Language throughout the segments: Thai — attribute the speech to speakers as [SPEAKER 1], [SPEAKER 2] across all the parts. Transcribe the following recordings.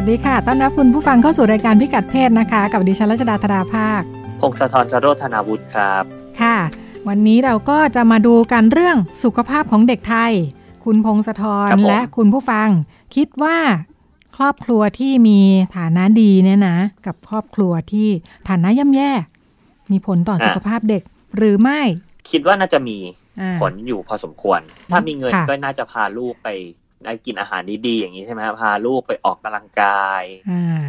[SPEAKER 1] วัสดีค่ะ ต้อนรับคุณผู้ฟังเข้าสู่รายการพิกัดเพศนะคะ กับดิฉันรัชดาธราภาค
[SPEAKER 2] พงศธรจโรธนาวุฒิครับ
[SPEAKER 1] ค่ะ วันนี้เราก็จะมาดูกันเรื่องสุขภาพของเด็กไทย คุณพงศธรและคุณผู้ฟัง คิดว่า ครอบครัวที่มีฐานะดีเนี่ยนะ กับครอบครัวที่ฐานะย่ำแย่ มีผลต่อสุขภาพเด็กหรือไม่
[SPEAKER 2] คิดว่าน่าจะมีผลอยู่พอสมควร ถ้ามีเงิน
[SPEAKER 1] ค่ะ
[SPEAKER 2] ก็น่าจะพาลูกไป ได้กินอาหารดีๆอย่างนี้ใช่ไหมครับพาลูกไปออกกำลังกาย
[SPEAKER 1] อ่า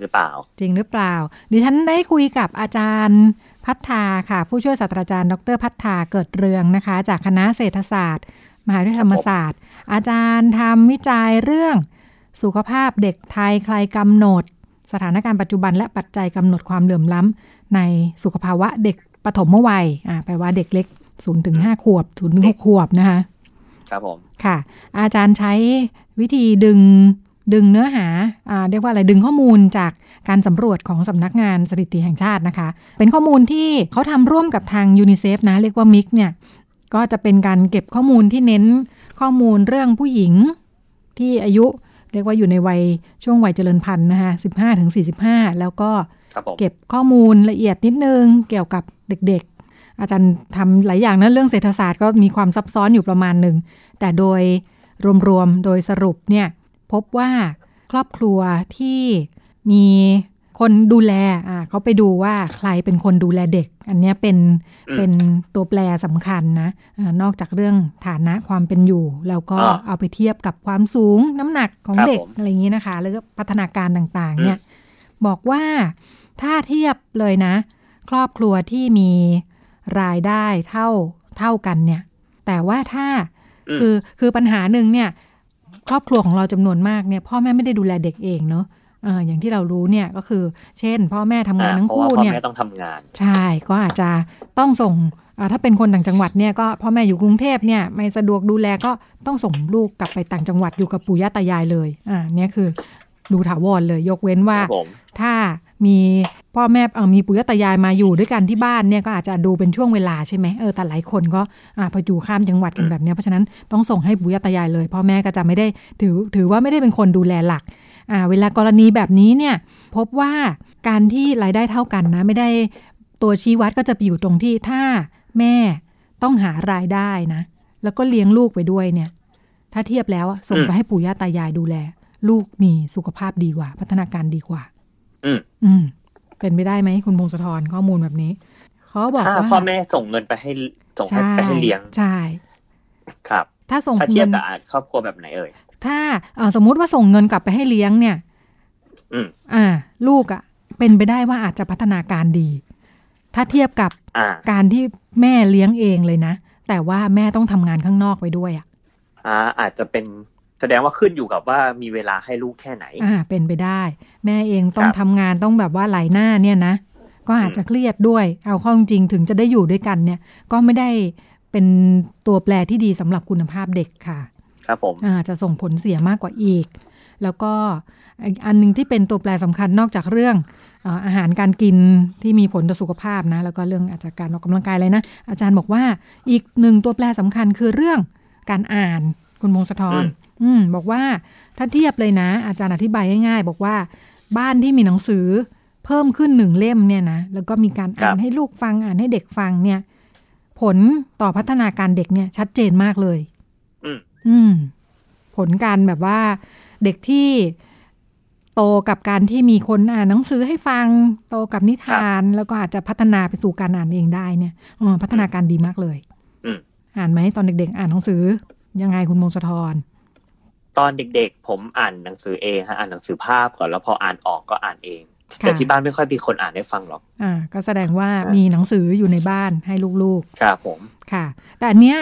[SPEAKER 2] หรือเปล่า
[SPEAKER 1] จริงหรือเปล่า ดิฉันได้คุยกับอาจารย์พัฒนาค่ะ ผู้ช่วยศาสตราจารย์ ดรพัฒนาเกิดเรืองนะคะ จากคณะเศรษฐศาสตร์ มหาวิทยาลัยธรรมศาสตร์ อาจารย์ทำวิจัยเรื่องสุขภาพเด็กไทยใครกำหนด สถานการณ์ปัจจุบันและปัจจัยกำหนดความเหลื่อมล้ำในสุขภาวะเด็กปฐมวัยอ่าแปลว่าเด็กเล็ก0ถึง5ขวบ0ถึง6ขวบนะคะ
[SPEAKER 2] ครับผม
[SPEAKER 1] ค่ะ อาจารย์ใช้วิธีดึงดึงเนื้อหาอ่าเรียกว่าอะไรดึงข้อมูลจากการสำรวจของสำนักงานสถิติแห่งชาตินะคะ เป็นข้อมูลที่เขาทำร่วมกับทางยูนิเซฟนะ เรียกว่า MICS เนี่ย ก็จะเป็นการเก็บข้อมูลที่เน้นข้อมูลเรื่องผู้หญิงที่อายุ เรียกว่าอยู่ในวัยช่วงวัยเจริญพันธุ์นะคะ15ถึง45แล้วก็
[SPEAKER 2] ครับผม
[SPEAKER 1] เก็บข้อมูลละเอียดนิดนึงเกี่ยวกับเด็กๆ อาจารย์ทำหลายอย่างนะเรื่องเศรษฐศาสตร์ก็มีความซับซ้อนอยู่ประมาณหนึ่ง แต่โดยรวมๆ โดยสรุปเนี่ยพบว่าครอบครัวที่มีคนดูแลอ่าเขาไปดูว่าใครเป็นคนดูแลเด็ก อันเนี้ยเป็น
[SPEAKER 2] อืม
[SPEAKER 1] เป็นตัวแปรสำคัญนะอานอกจากเรื่องฐานะความเป็นอยู่ แล้วก็
[SPEAKER 2] อ่า
[SPEAKER 1] เอาไปเทียบกับความสูงน้ำหนักของ
[SPEAKER 2] ครับ
[SPEAKER 1] เด็ก
[SPEAKER 2] ผม
[SPEAKER 1] อะไรอย่างนี้นะคะแล้วก็พัฒนาการต่างๆเนี่ยบอกว่าถ้าเทียบเลยนะ ครอบครัวที่มี รายได้เท่าเท่ากันเนี่ย แต่ว่าถ้า
[SPEAKER 2] อืม
[SPEAKER 1] คือคือปัญหาหนึ่งเนี่ย ครอบครัวของเราจำนวนมากเนี่ยพ่อแม่ไม่ได้ดูแลเด็กเองเนาะเอออย่างที่เรารู้เนี่ยก็คือ เช่น พ่อแม่ทำงาน
[SPEAKER 2] อ่า
[SPEAKER 1] ทั้ง
[SPEAKER 2] เพราะว่า
[SPEAKER 1] คู่
[SPEAKER 2] พ่อ
[SPEAKER 1] เนี่ย
[SPEAKER 2] แม่ต้องทำงาน
[SPEAKER 1] ใช่ก็อาจจะต้องส่งอ่าถ้าเป็นคนต่างจังหวัดเนี่ยก็พ่อแม่อยู่กรุงเทพเนี่ยไม่สะดวกดูแลก็ต้องส่งลูกกลับไปต่างจังหวัดอยู่กับปู่ย่าตายายเลยอ่าเนี่ยคือดูถาวรเลยยกเว้นว่า
[SPEAKER 2] ครับผม
[SPEAKER 1] ถ้า มีพ่อแม่เอ่อมีปู่ย่าตายายมาอยู่ด้วยกันที่บ้านเนี่ยก็อาจจะดูเป็นช่วงเวลาใช่ไหมเออแต่หลายคนก็อ่าพออยู่ข้ามจังหวัดกันแบบเนี้ยเพราะฉะนั้นต้องส่งให้ปู่ย่าตายายเลยพ่อแม่ก็จะไม่ได้ถือถือว่าไม่ได้เป็นคนดูแลหลักอ่าเวลากรณีแบบนี้เนี่ยพบว่าการที่รายได้เท่ากันนะ ไม่ได้ตัวชี้วัดก็จะไปอยู่ตรงที่ถ้าแม่ต้องหารายได้นะ แล้วก็เลี้ยงลูกไปด้วยเนี่ย ถ้าเทียบแล้วส่งไปให้ปู่ย่าตายายดูแล ลูกมีสุขภาพดีกว่า พัฒนาการดีกว่า
[SPEAKER 2] อืม
[SPEAKER 1] อืม เป็นไปได้ไหมคุณพงศธรข้อมูลแบบนี้เขาบอก
[SPEAKER 2] ถ้า
[SPEAKER 1] ว่า
[SPEAKER 2] พ่อแม่ส่งเงินไปให้ส่งให้
[SPEAKER 1] ใช่
[SPEAKER 2] ไปให้เลี้ยง
[SPEAKER 1] ใช่
[SPEAKER 2] ครับ
[SPEAKER 1] ถ้าส่ง
[SPEAKER 2] ถ้าเทียบ
[SPEAKER 1] เงิน
[SPEAKER 2] กับครอบครัวแบบไหนเอ่ย
[SPEAKER 1] ถ้าเอ่อสมมุติว่าส่งเงินกลับไปให้เลี้ยงเนี่ย
[SPEAKER 2] อืม
[SPEAKER 1] อ่า ลูกอะ่ะ เป็นไปได้ว่าอาจจะพัฒนาการดี ถ้าเทียบกับ
[SPEAKER 2] อ่า
[SPEAKER 1] การที่แม่เลี้ยงเองเลยนะ แต่ว่าแม่ต้องทำงานข้างนอกไปด้วยอะ่ะ
[SPEAKER 2] อ่าอาจจะเป็น แสดงว่าขึ้นอยู่กับว่ามีเวลาให้ลูกแค่ไหน
[SPEAKER 1] อ่า เป็นไปได้ แม่เองต้อง
[SPEAKER 2] ครับ
[SPEAKER 1] ทำงานต้องแบบว่าไหลหน้าเนี่ยนะ ก็อาจจะเครียดด้วย เอาเข้าจริงๆถึงจะได้อยู่ด้วยกันเนี่ย ก็ไม่ได้เป็นตัวแปรที่ดีสำหรับคุณภาพเด็กค่ะ
[SPEAKER 2] ครับผม
[SPEAKER 1] อาจะส่งผลเสียมากกว่าอีก แล้วก็อีกอันหนึงที่เป็นตัวแปรสำคัญนอกจากเรื่องเอ่ออาหารการกินที่มีผลต่อสุขภาพนะ แล้วก็เรื่องอาจจะการออกกำลังกายเลยนะ อาจารย์บอกว่าอีกหนึ่งตัวแปรสำคัญคือเรื่องการอ่านคุณพงศธร
[SPEAKER 2] อืม
[SPEAKER 1] อื มบอกว่าถ้าเทียบเลยนะ อาจารย์อธิบายง่ายๆบอกว่า บ้านที่มีหนังสือเพิ่มขึ้นหนึ่งเล่มเนี่ยนะแล้วก็มีการอ่านให้ลูกฟังอ่านให้เด็กฟังเนี่ย ผลต่อพัฒนาการเด็กเนี่ย ชัดเจนมากเลย
[SPEAKER 2] อืม
[SPEAKER 1] อืม ผลการแบบว่า เด็กที่โตกับการที่มีคนอ่านหนังสือให้ฟัง โตกับนิทาน แล้วก็อาจจะพัฒนาไปสู่การอ่านเองได้เนี่ยอ๋อพัฒนาการดีมากเลย
[SPEAKER 2] อืม
[SPEAKER 1] อ่านไหมตอนเด็กๆ อ่านหนังสือ ยังไงคุณมงสะทร
[SPEAKER 2] ตอนเด็กๆ ผมอ่านหนังสือเองฮะอ่านหนังสือภาพก่อนแล้วพออ่านออกก็อ่านเอง
[SPEAKER 1] ค่ะ
[SPEAKER 2] แต่ที่บ้านไม่ค่อยมีคนอ่านให้ฟังหรอก
[SPEAKER 1] อ่า ก็แสดงว่ามีหนังสืออยู่ในบ้านให้ลูก
[SPEAKER 2] ครับผม
[SPEAKER 1] ๆค่ะ แต่อันเนี้ย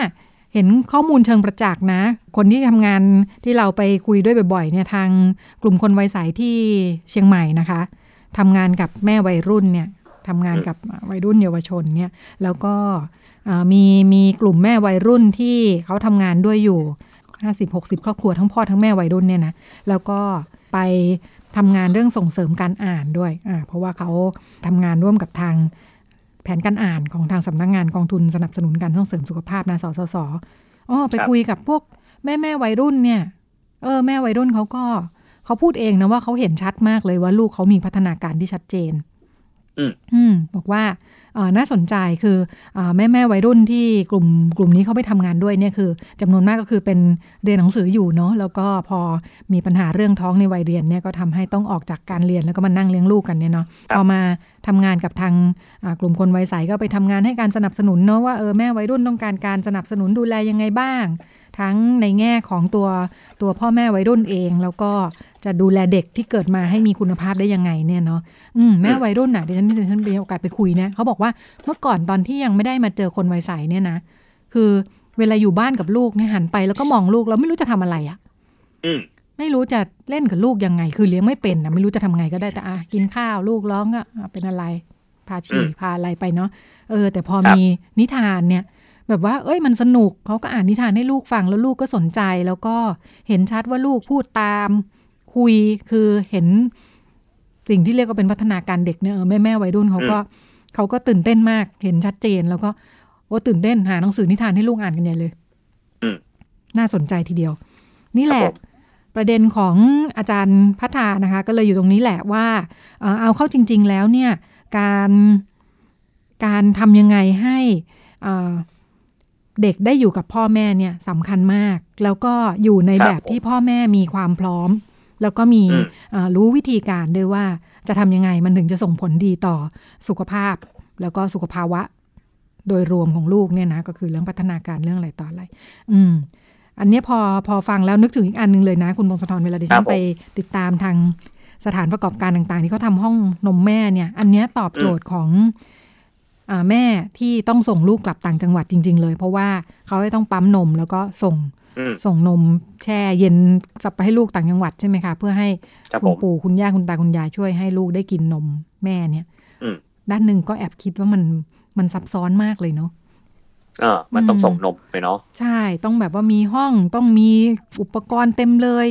[SPEAKER 1] เห็นข้อมูลเชิงประจักษ์นะ คนที่ทำงานที่เราไปคุยด้วยบ่อยๆ เนี่ยทางกลุ่มคนวัยใสที่เชียงใหม่นะคะทำงานกับแม่วัยรุ่นเนี่ยทำงานกับวัยรุ่นเยาวชนเนี่ย แล้วก็มีมีกลุ่มแม่วัยรุ่นที่เขาทำงานด้วยอยู่ ห้าสิบหกสิบครอบครัวทั้งพ่อทั้งแม่วัยรุ่นเนี่ยนะแล้วก็ไปทำงานเรื่องส่งเสริมการอ่านด้วยอ่าเพราะว่าเขาทำงานร่วมกับทางแผนการอ่านของทางสำนักงงานกองทุนสนับสนุนการส่งเสริมสุขภาพนะสสสอ๋อไปคุยกับพวกแม่แม่วัยรุ่นเนี่ย เออ แม่วัยรุ่นเขาก็เขาพูดเองนะว่าเขาเห็นชัดมากเลยว่าลูกเขามีพัฒนาการที่ชัดเจน อืมบอกว่าน่าสนใจคืออแม่แม่วัยรุ่นที่กลุ่มกลุ่มนี้เขาไปทำงานด้วยเนี่ยคือจำนวนมากก็คือเป็นเรียนหนังสืออยู่เนาะแล้วก็พอมีปัญหาเรื่องท้องในวัยเรียนเนี่ยก็ทำให้ต้องออกจากการเรียนแล้วก็มานั่งเลี้ยงลูกกันเนี่ยเนาะพอมาทำงานกับทางกลุ่มคนวัยใสก็ไปทำงานให้การสนับสนุนเนาะว่าเออแม่วัยรุ่นต้องการการสนับสนุนดูแลยังไงบ้าง ทั้งในแง่ของตัวตัวพ่อแม่วัยรุ่นเอง แล้วก็ จะดูแลเด็กที่เกิดมาให้มีคุณภาพได้ยังไงเนี่ยเนาะอืมแม่วัยรุ่นน่ะดิฉันดิฉันมีโอกาสไปคุยนะเขาบอกว่าเมื่อก่อนตอนที่ยังไม่ได้มาเจอคนวัยใสเนี่ยนะคือเวลาอยู่บ้านกับลูกเนี่ยหันไปแล้วก็มองลูกแล้วไม่รู้จะทำอะไรอะ่ะไม่รู้จะเล่นกับลูกยังไง คือเลี้ยงไม่เป็นนะไม่รู้จะทำไงก็ได้แต่อะกินข้าวลูกร้องก็เป็นอะไร พาฉี่พาอะไรไปเนาะเออ แต่พอมีนิทานเนี่ย แบบว่า เอ้ยมันสนุกเขาก็อ่านนิทานให้ลูกฟังแล้วลูกก็สนใจ แล้วก็เห็นชัดว่าลูกพูดตาม คุยคือเห็นสิ่งที่เรียกว่าเป็นพัฒนาการเด็กเนี่ยแม่แม่วัยรุ่นเขาก็เขาก็ตื่นเต้นมากเห็นชัดเจน แล้วก็โอ้ตื่นเต้นหาหนังสือนิทานให้ลูกอ่านกันใหญ่เลยน่าสนใจทีเดียว นี่แหละ ประเด็นของอาจารย์พัฒนานะคะ ก็เลยอยู่ตรงนี้แหละว่าเอาเข้าจริง ๆ แล้วเนี่ย การการทำยังไงให้เด็กได้อยู่กับพ่อแม่เนี่ยสำคัญมาก แล้วก็อยู่ในแบบที่พ่อแม่มีความพร้อม แล้วก็มีรู้วิธีการด้วยว่าจะทำยังไงมันถึงจะส่งผลดีต่อสุขภาพ แล้วก็สุขภาวะ โดยรวมของลูกเนี่ยนะก็คือเรื่องพัฒนาการเรื่องอะไรต่ออะไร อืม อันนี้พอพอฟังแล้วนึกถึงอีกอันนึงเลยนะ คุณบงสะทอนเวลาดิฉันไปติดตามทางสถานประกอบการต่าง ๆ ที่เขาทาห้องนมแม่เนี่ย อันนี้ตอบโจทย์ของแม่ที่ต้องส่งลูกกลับต่างจังหวัดจริง ๆ เลย เพราะว่าเขาต้องปั๊มนมแล้วก็ส่ง ส่งนมแช่เย็นสับไปให้ลูกต่างจังหวัดใช่ไหมคะ เพื่อให้คุณปู่คุณย่าคุณตาคุณยายช่วยให้ลูกได้กินนมแม่เนี่ยด้านหนึ่งก็แอบคิดว่ามันมันซับซ้อนมากเลยเนาะ
[SPEAKER 2] เออมันต้องส่งนมไปเนาะ
[SPEAKER 1] ใช่ต้องแบบว่ามีห้องต้องมีอุปกรณ์เต็มเลย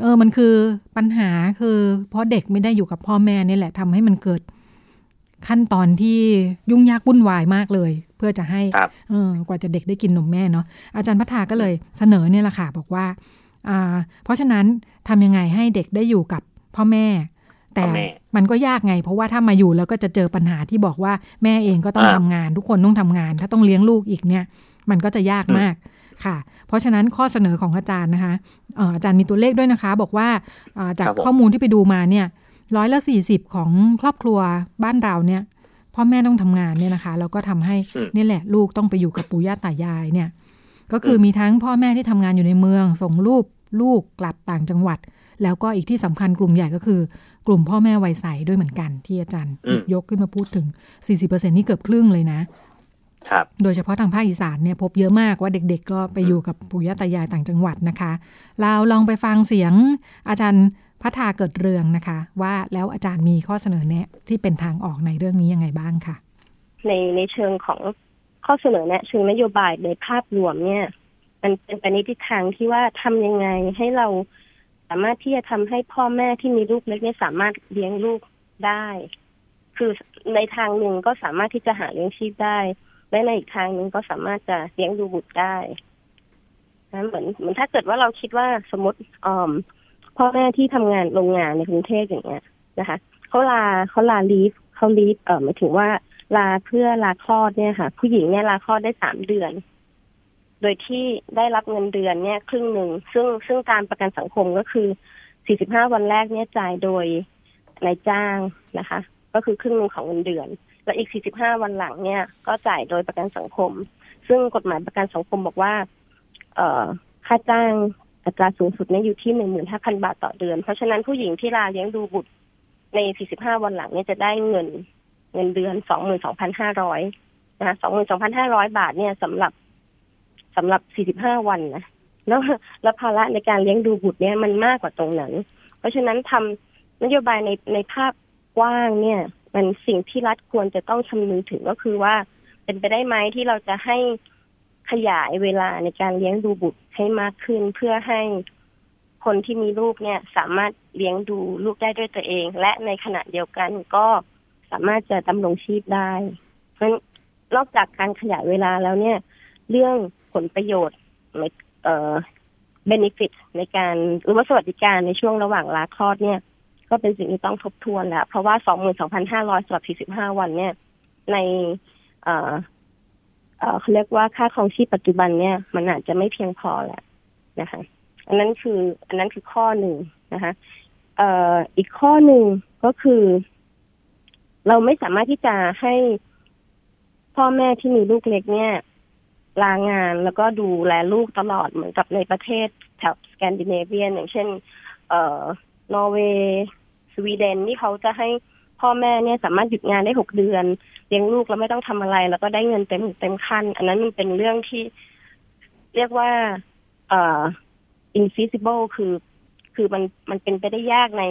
[SPEAKER 1] เออมันคือปัญหาคือเพราะเด็กไม่ได้อยู่กับพ่อแม่นี่แหละทำให้มันเกิด ขั้นตอนที่ยุ่งยากวุ่นวายมากเลย เพื่อจะให้เออกว่าจะเด็กได้กินนมแม่เนาะอาจารย์พัฒนาก็เลยเสนอเนี่ยแหละค่ะบอกว่าอ่าเพราะฉะนั้นทำยังไงให้เด็กได้อยู่กับพ่อแม่ แต่มันก็ยากไง เพราะว่าถ้ามาอยู่แล้วก็จะเจอปัญหาที่บอกว่าแม่เองก็ต้องทำงาน ทุกคนต้องทำงาน ถ้าต้องเลี้ยงลูกอีกเนี่ย มันก็จะยากมากค่ะ เพราะฉะนั้นข้อเสนอของอาจารย์นะคะอาจารย์มีตัวเลขด้วยนะคะ บอกว่าจากข้อมูลที่ไปดูมาเนี่ย ร้อยละสี่สิบของครอบครัวบ้านเราเนี่ยพ่อแม่ต้องทำงานเนี่ยนะคะแล้วก็ทำให้นี่แหละลูกต้องไปอยู่กับปู่ย่าตายายเนี่ย ก็คือมีทั้งพ่อแม่ที่ทำงานอยู่ในเมือง ส่งลูกลูกกลับต่างจังหวัด แล้วก็อีกที่สำคัญกลุ่มใหญ่ก็คือ กลุ่มพ่อแม่วัยใสด้วยเหมือนกันที่อาจารย์ยกขึ้นมาพูดถึง 40%นี่เกือบครึ่งเลยนะ
[SPEAKER 2] ครับ
[SPEAKER 1] โดยเฉพาะทางภาคอีสานเนี่ยพบเยอะมากว่าเด็ก ๆ ก็ไปอยู่กับปู่ย่าตายายต่างจังหวัดนะคะ เราลองไปฟังเสียงอาจารย์ พัฒนาเกิดเรืองนะคะ ว่าแล้วอาจารย์มีข้อเสนอแนะที่เป็นทางออกในเรื่องนี้ยังไงบ้างคะ
[SPEAKER 3] ในในเชิงของข้อเสนอแนะเชิงนโยบายในภาพรวมเนี่ย มันเป็นไปในทิศทางที่ว่าทำยังไงให้เราสามารถที่จะทำให้พ่อแม่ที่มีลูกเล็กเนี่ยสามารถเลี้ยงลูกได้ คือในทางหนึ่งก็สามารถที่จะหาเลี้ยงชีพได้และในอีกทางหนึ่งก็สามารถจะเลี้ยงดูบุตรได้นะเหมือนเหมือนถ้าเกิดว่าเราคิดว่าสมมติออ พ่อแม่ที่ทำงานโรงงานในกรุงเทพอย่างเงี้ยนะคะเขาลาเขาลาลีฟเขาลีฟเออหมายถึงว่า ลาเพื่อลาคลอดเนี่ยค่ะ ผู้หญิงเนี่ยลาคลอดได้สามเดือน โดยที่ได้รับเงินเดือนเนี่ยครึ่งหนึ่งซึ่งซึ่งการประกันสังคมก็คือสี่สิบห้าวันแรกเนี่ยจ่ายโดยนายจ้างนะคะ ก็คือครึ่งหนึ่งของเงินเดือน และอีกสี่สิบห้าวันหลังเนี่ย ก็จ่ายโดยประกันสังคม ซึ่งกฎหมายประกันสังคมบอกว่า เอ่อค่าจ้าง อัตราสูงสุดเนี่ยอยู่ที่หนึ่งหมื่นห้าพันบาทต่อเดือน เพราะฉะนั้นผู้หญิงที่ลาเลี้ยงดูบุตรในสี่สิบห้าวันหลังเนี่ยจะได้เงินเงินเดือนสองหมื่นสองพันห้าร้อยนะสองหมื่นสองพันห้าร้อยบาทเนี่ยสำหรับสำหรับสี่สิบห้าวันนะแล้วแล้วภาระในการเลี้ยงดูบุตรเนี่ยมันมากกว่าตรงนั้น เพราะฉะนั้นทำนโยบายในในภาพกว้างเนี่ย มันสิ่งที่รัฐควรจะต้องคำนึงถึงก็คือว่า เป็นไปได้ไหมที่เราจะให้ ขยายเวลาในการเลี้ยงดูบุตรให้มากขึ้น เพื่อให้คนที่มีลูกเนี่ย สามารถเลี้ยงดูลูกได้ด้วยตัวเอง และในขณะเดียวกันก็สามารถจะดำรงชีพได้ เพราะนอกจากการขยายเวลาแล้วเนี่ย เรื่องผลประโยชน์เอ่อเบนฟิตในการหรือว่าสวัสดิการในช่วงระหว่างลาคลอดเนี่ย ก็เป็นสิ่งที่ต้องทบทวนแล้ว เพราะว่าสองหมื่นสองพันห้าร้อยสำหรับสี่สิบห้าวันเนี่ย ใน เขาเรียกว่าค่าครองชีพปัจจุบันเนี่ย มันอาจจะไม่เพียงพอแล้วนะคะ อันนั้นคือ อันนั้นคือข้อหนึ่งนะคะเอ่ออีกข้อหนึ่งก็คือ เราไม่สามารถที่จะให้พ่อแม่ที่มีลูกเล็กเนี่ยลางานแล้วก็ดูแลลูกตลอดเหมือนกับในประเทศแถบสแกนดิเนเวียนอย่างเช่น เอ่อนอร์เวย์สวีเดนที่เขาจะให้พ่อแม่เนี่ยสามารถหยุดงานได้หกเดือน เลี้ยงลูกแล้วไม่ต้องทำอะไร แล้วก็ได้เงินเต็มเต็มขั้น อันนั้นมันเป็นเรื่องที่เรียกว่า เอ่อ infeasible คือ คือมันมันเป็นไปได้ยากใน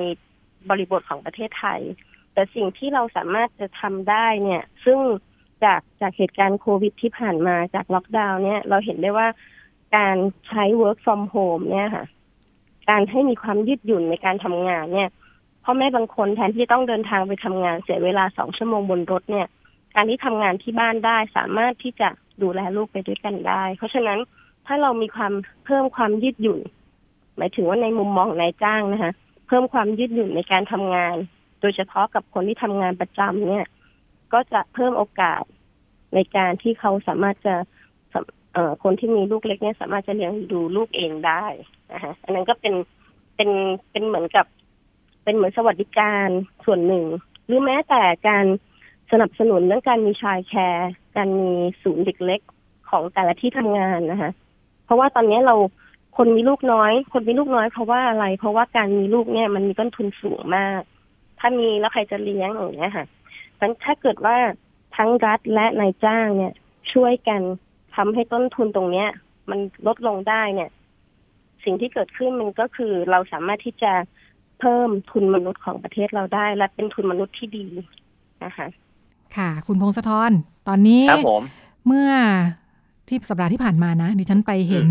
[SPEAKER 3] บริบทของประเทศไทย แต่สิ่งที่เราสามารถจะทำได้เนี่ย ซึ่งจากจากเหตุการณ์โควิดที่ผ่านมาจากล็อกดาวน์เนี่ย เราเห็นได้ว่าการใช้ work from home เนี่ยค่ะ การให้มีความยืดหยุ่นในการทำงานเนี่ยพ่อแม่บางคนแทนที่ต้องเดินทางไปทำงานเสียเวลาสองชั่วโมงบนรถเนี่ย การที่ทำงานที่บ้านได้สามารถที่จะดูแลลูกไปด้วยกันได้ เพราะฉะนั้นถ้าเรามีความเพิ่มความยืดหยุ่น หมายถึงว่าในมุมมองนายจ้างนะคะเพิ่มความยืดหยุ่นในการทำงาน โดยเฉพาะกับคนที่ทำงานประจำเนี่ย ก็จะเพิ่มโอกาสในการที่เขาสามารถจะเอ่อคนที่มีลูกเล็กเนี่ยสามารถจะเลี้ยงดูลูกเองได้นะคะอันนั้นก็เป็นเป็นเป็นเหมือนกับ เป็นเหมือนสวัสดิการส่วนหนึ่ง หรือแม้แต่การ สนับสนุนเรื่องการมีชายแคร์การมีศูนย์เด็กเล็กของแต่ละที่ทำงานนะคะ เพราะว่าตอนนี้เราคนมีลูกน้อย คนมีลูกน้อยเพราะว่าอะไร เพราะว่าการมีลูกเนี่ยมันมีต้นทุนสูงมาก ถ้ามีแล้วใครจะเลี้ยงอย่างเงี้ยค่ะเพราะถ้าเกิดว่าทั้งรัฐและนายจ้างเนี่ย ช่วยกันทำให้ต้นทุนตรงเนี้ย มันลดลงได้เนี่ย สิ่งที่เกิดขึ้นมันก็คือเราสามารถที่จะเพิ่มทุนมนุษย์ของประเทศเราได้ และเป็นทุนมนุษย์ที่ดีนะคะ
[SPEAKER 1] ค่ะ คุณพงศธรตอนนี้
[SPEAKER 2] ครับผม
[SPEAKER 1] เมื่อที่สัปดาห์ที่ผ่านมานะ ดิฉันไปเห็น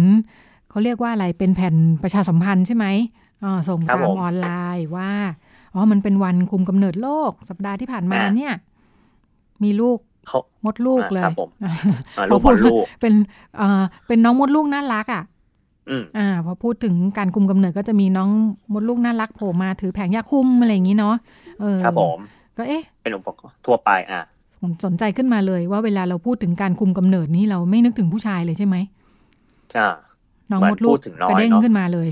[SPEAKER 1] เขาเรียกว่าอะไรเป็นแผ่นประชาสัมพันธ์ใช่ไหมอ่าส่ง
[SPEAKER 2] ครับ
[SPEAKER 1] ตาม
[SPEAKER 2] ผม
[SPEAKER 1] ออนไลน์ว่าอ๋อมันเป็นวันคุมกำเนิดโลก สัปดาห์ที่ผ่านมา
[SPEAKER 2] อ่า
[SPEAKER 1] เนี่ย มีลูก
[SPEAKER 2] เขา
[SPEAKER 1] มดลูกเลย
[SPEAKER 2] ครับผมอ่า
[SPEAKER 1] พ
[SPEAKER 2] ลู
[SPEAKER 1] อก
[SPEAKER 2] บ
[SPEAKER 1] พู
[SPEAKER 2] อ
[SPEAKER 1] ด
[SPEAKER 2] ลลูก
[SPEAKER 1] เป็นเอ่อเป็นน้องมดลูกน่ารักอะ
[SPEAKER 2] อืม
[SPEAKER 1] อ่า พอพูดถึงการคุมกำเนิดก็จะมีน้องมดลูกน่ารักโผล่มาถือแผงยาคุมอะไรอย่างนี้เนาะเออ
[SPEAKER 2] ครับผม
[SPEAKER 1] ก็เอ๊ะ
[SPEAKER 2] เป็นอุปกรณ์ทั่วไปอะ
[SPEAKER 1] ผมสนใจขึ้นมาเลยว่าเวลาเราพูดถึงการคุมกำเนิดนี้เราไม่นึกถึงผู้ชายเลยใช่ไหม
[SPEAKER 2] อ่า
[SPEAKER 1] น้อง
[SPEAKER 2] เหมื
[SPEAKER 1] ม
[SPEAKER 2] อน
[SPEAKER 1] ดลู
[SPEAKER 2] พู
[SPEAKER 1] ก
[SPEAKER 2] ดถึงน้อย
[SPEAKER 1] กระเด้ง
[SPEAKER 2] เนอะ
[SPEAKER 1] ขึ้นมาเลย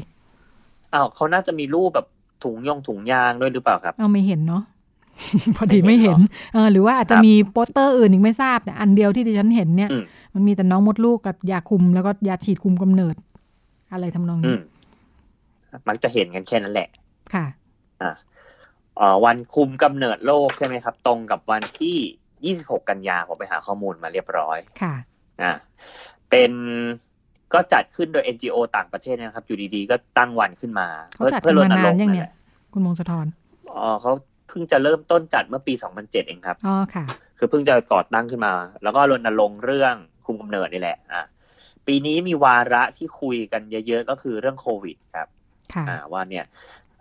[SPEAKER 2] อ้าวเขาน่าจะมีรูปแบบถุงยงถุงยางด้วยหรือเปล่าครับ
[SPEAKER 1] เอาไม่เห็นเนาะพอดี
[SPEAKER 2] ไม่
[SPEAKER 1] ไม่
[SPEAKER 2] เห็
[SPEAKER 1] เห็
[SPEAKER 2] น
[SPEAKER 1] น
[SPEAKER 2] เหรอ
[SPEAKER 1] เออหรือว่าอาจจะ
[SPEAKER 2] ครับ
[SPEAKER 1] มีโปสเตอร์อื่นอีกไม่ทราบแต่อันเดียวที่ดิฉันเห็นเนี่ย
[SPEAKER 2] อืม
[SPEAKER 1] มันมีแต่น้องมดลูกกับยาคุมแล้วก็ยาฉีดคุมกำเนิด อะไรทำนอง
[SPEAKER 2] อื
[SPEAKER 1] นี้
[SPEAKER 2] มมักจะเห็นกันแค่นั้นแหละ
[SPEAKER 1] ค่ะ
[SPEAKER 2] อ่าเอ่อ วันคุมกำเนิดโลกใช่ไหมครับ ตรงกับวันที่ 26 กันยาผมไปหาข้อมูลมาเรียบร้อย
[SPEAKER 1] ค่ะ
[SPEAKER 2] อ่าเป็นก็จัดขึ้นโดย NGO ต่างประเทศนะครับ อยู่ดีๆ ก็ตั้งวันขึ้นมา
[SPEAKER 1] เขาจัดกันมานานยังเนี่ย คุณมงคลธร
[SPEAKER 2] อ๋อเขาเพิ่งจะเริ่มต้นจัดเมื่อปี 2007 เองครับ
[SPEAKER 1] อ๋อค่ะ
[SPEAKER 2] คือเพิ่งจะก่อตั้งขึ้นมา แล้วก็รณรงค์เรื่องคุมกำเนิดนี่แหละอะปีนี้มีวาระที่คุยกันเยอะๆ ก็คือเรื่องโควิดครับ
[SPEAKER 1] ค่ะ
[SPEAKER 2] อ่าว่าเนี่ย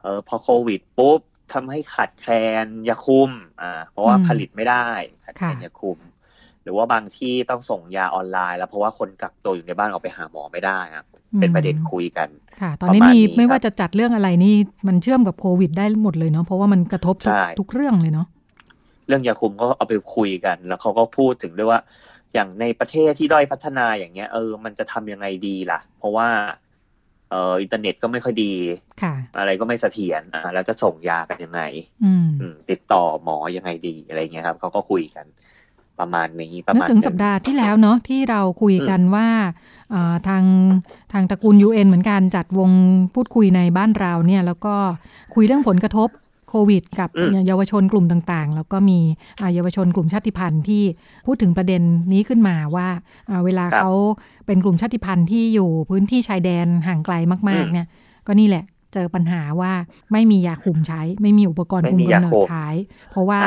[SPEAKER 2] เออพอโควิดปุ๊บ ทำให้ขาดแคลนยาคุมอ่าเพราะว่า
[SPEAKER 1] อืม
[SPEAKER 2] ผลิตไม่ได้ขาดแคลน
[SPEAKER 1] ค่ะ
[SPEAKER 2] ยาคุม หรือว่าบางที่ต้องส่งยาออนไลน์ แล้วเพราะว่าคนกักตัวอยู่ในบ้านออกไปหาหมอไม่ได้ครับเป็นประเด็นคุยกัน
[SPEAKER 1] ค่ะ ตอนนี้
[SPEAKER 2] ประมาณ
[SPEAKER 1] มี
[SPEAKER 2] นี้
[SPEAKER 1] ไม่
[SPEAKER 2] ครับ
[SPEAKER 1] ว่าจะจัดเรื่องอะไรนี่ มันเชื่อมกับโควิดได้หมดเลยเนาะเพราะว่ามันกระทบทุก
[SPEAKER 2] ใช่
[SPEAKER 1] ทุกเรื่องเลยเนาะ
[SPEAKER 2] เรื่องยาคุมก็เอาไปคุยกัน แล้วเขาก็พูดถึงด้วยว่า อย่างในประเทศที่ด้อยพัฒนาอย่างเงี้ยเออมันจะทำยังไงดีล่ะ เพราะว่า เอออินเทอร์เน็ตก็ไม่ค่อยดี
[SPEAKER 1] ค่ะ
[SPEAKER 2] อะไรก็ไม่เสถียรอ่าแล้วจะส่งยากันยังไง
[SPEAKER 1] อืม
[SPEAKER 2] อืมติดต่อหมอยังไงดีอะไรเงี้ยครับเขาก็คุยกันประมาณนี้ประ
[SPEAKER 1] นึก
[SPEAKER 2] มาณ
[SPEAKER 1] ถึง
[SPEAKER 2] หนึ่
[SPEAKER 1] สัปดาห์ที่แล้วเนาะที่เราคุยกันว่าเอ่อทางทางตระกูล UN เหมือนกันจัดวงพูดคุยในบ้านเราเนี่ย แล้วก็คุยเรื่องผลกระทบ โควิด กับ
[SPEAKER 2] อืม
[SPEAKER 1] เยาวชนกลุ่มต่างๆ แล้วก็มีอ่าเยาวชนกลุ่มชาติพันธุ์ที่พูดถึงประเด็นนี้ขึ้นมาว่าอ่าเวลาเขาเป็นกลุ่มชาติพันธุ์ที่อยู่พื้นที่ชายแดนห่างไกลมาก ๆ เนี่ย ก็นี่แหละเจอปัญหาว่าไม่มียาคุมใช้ ไม่มีอุปกรณ์คุมกำเนิดใช้ เพราะว่า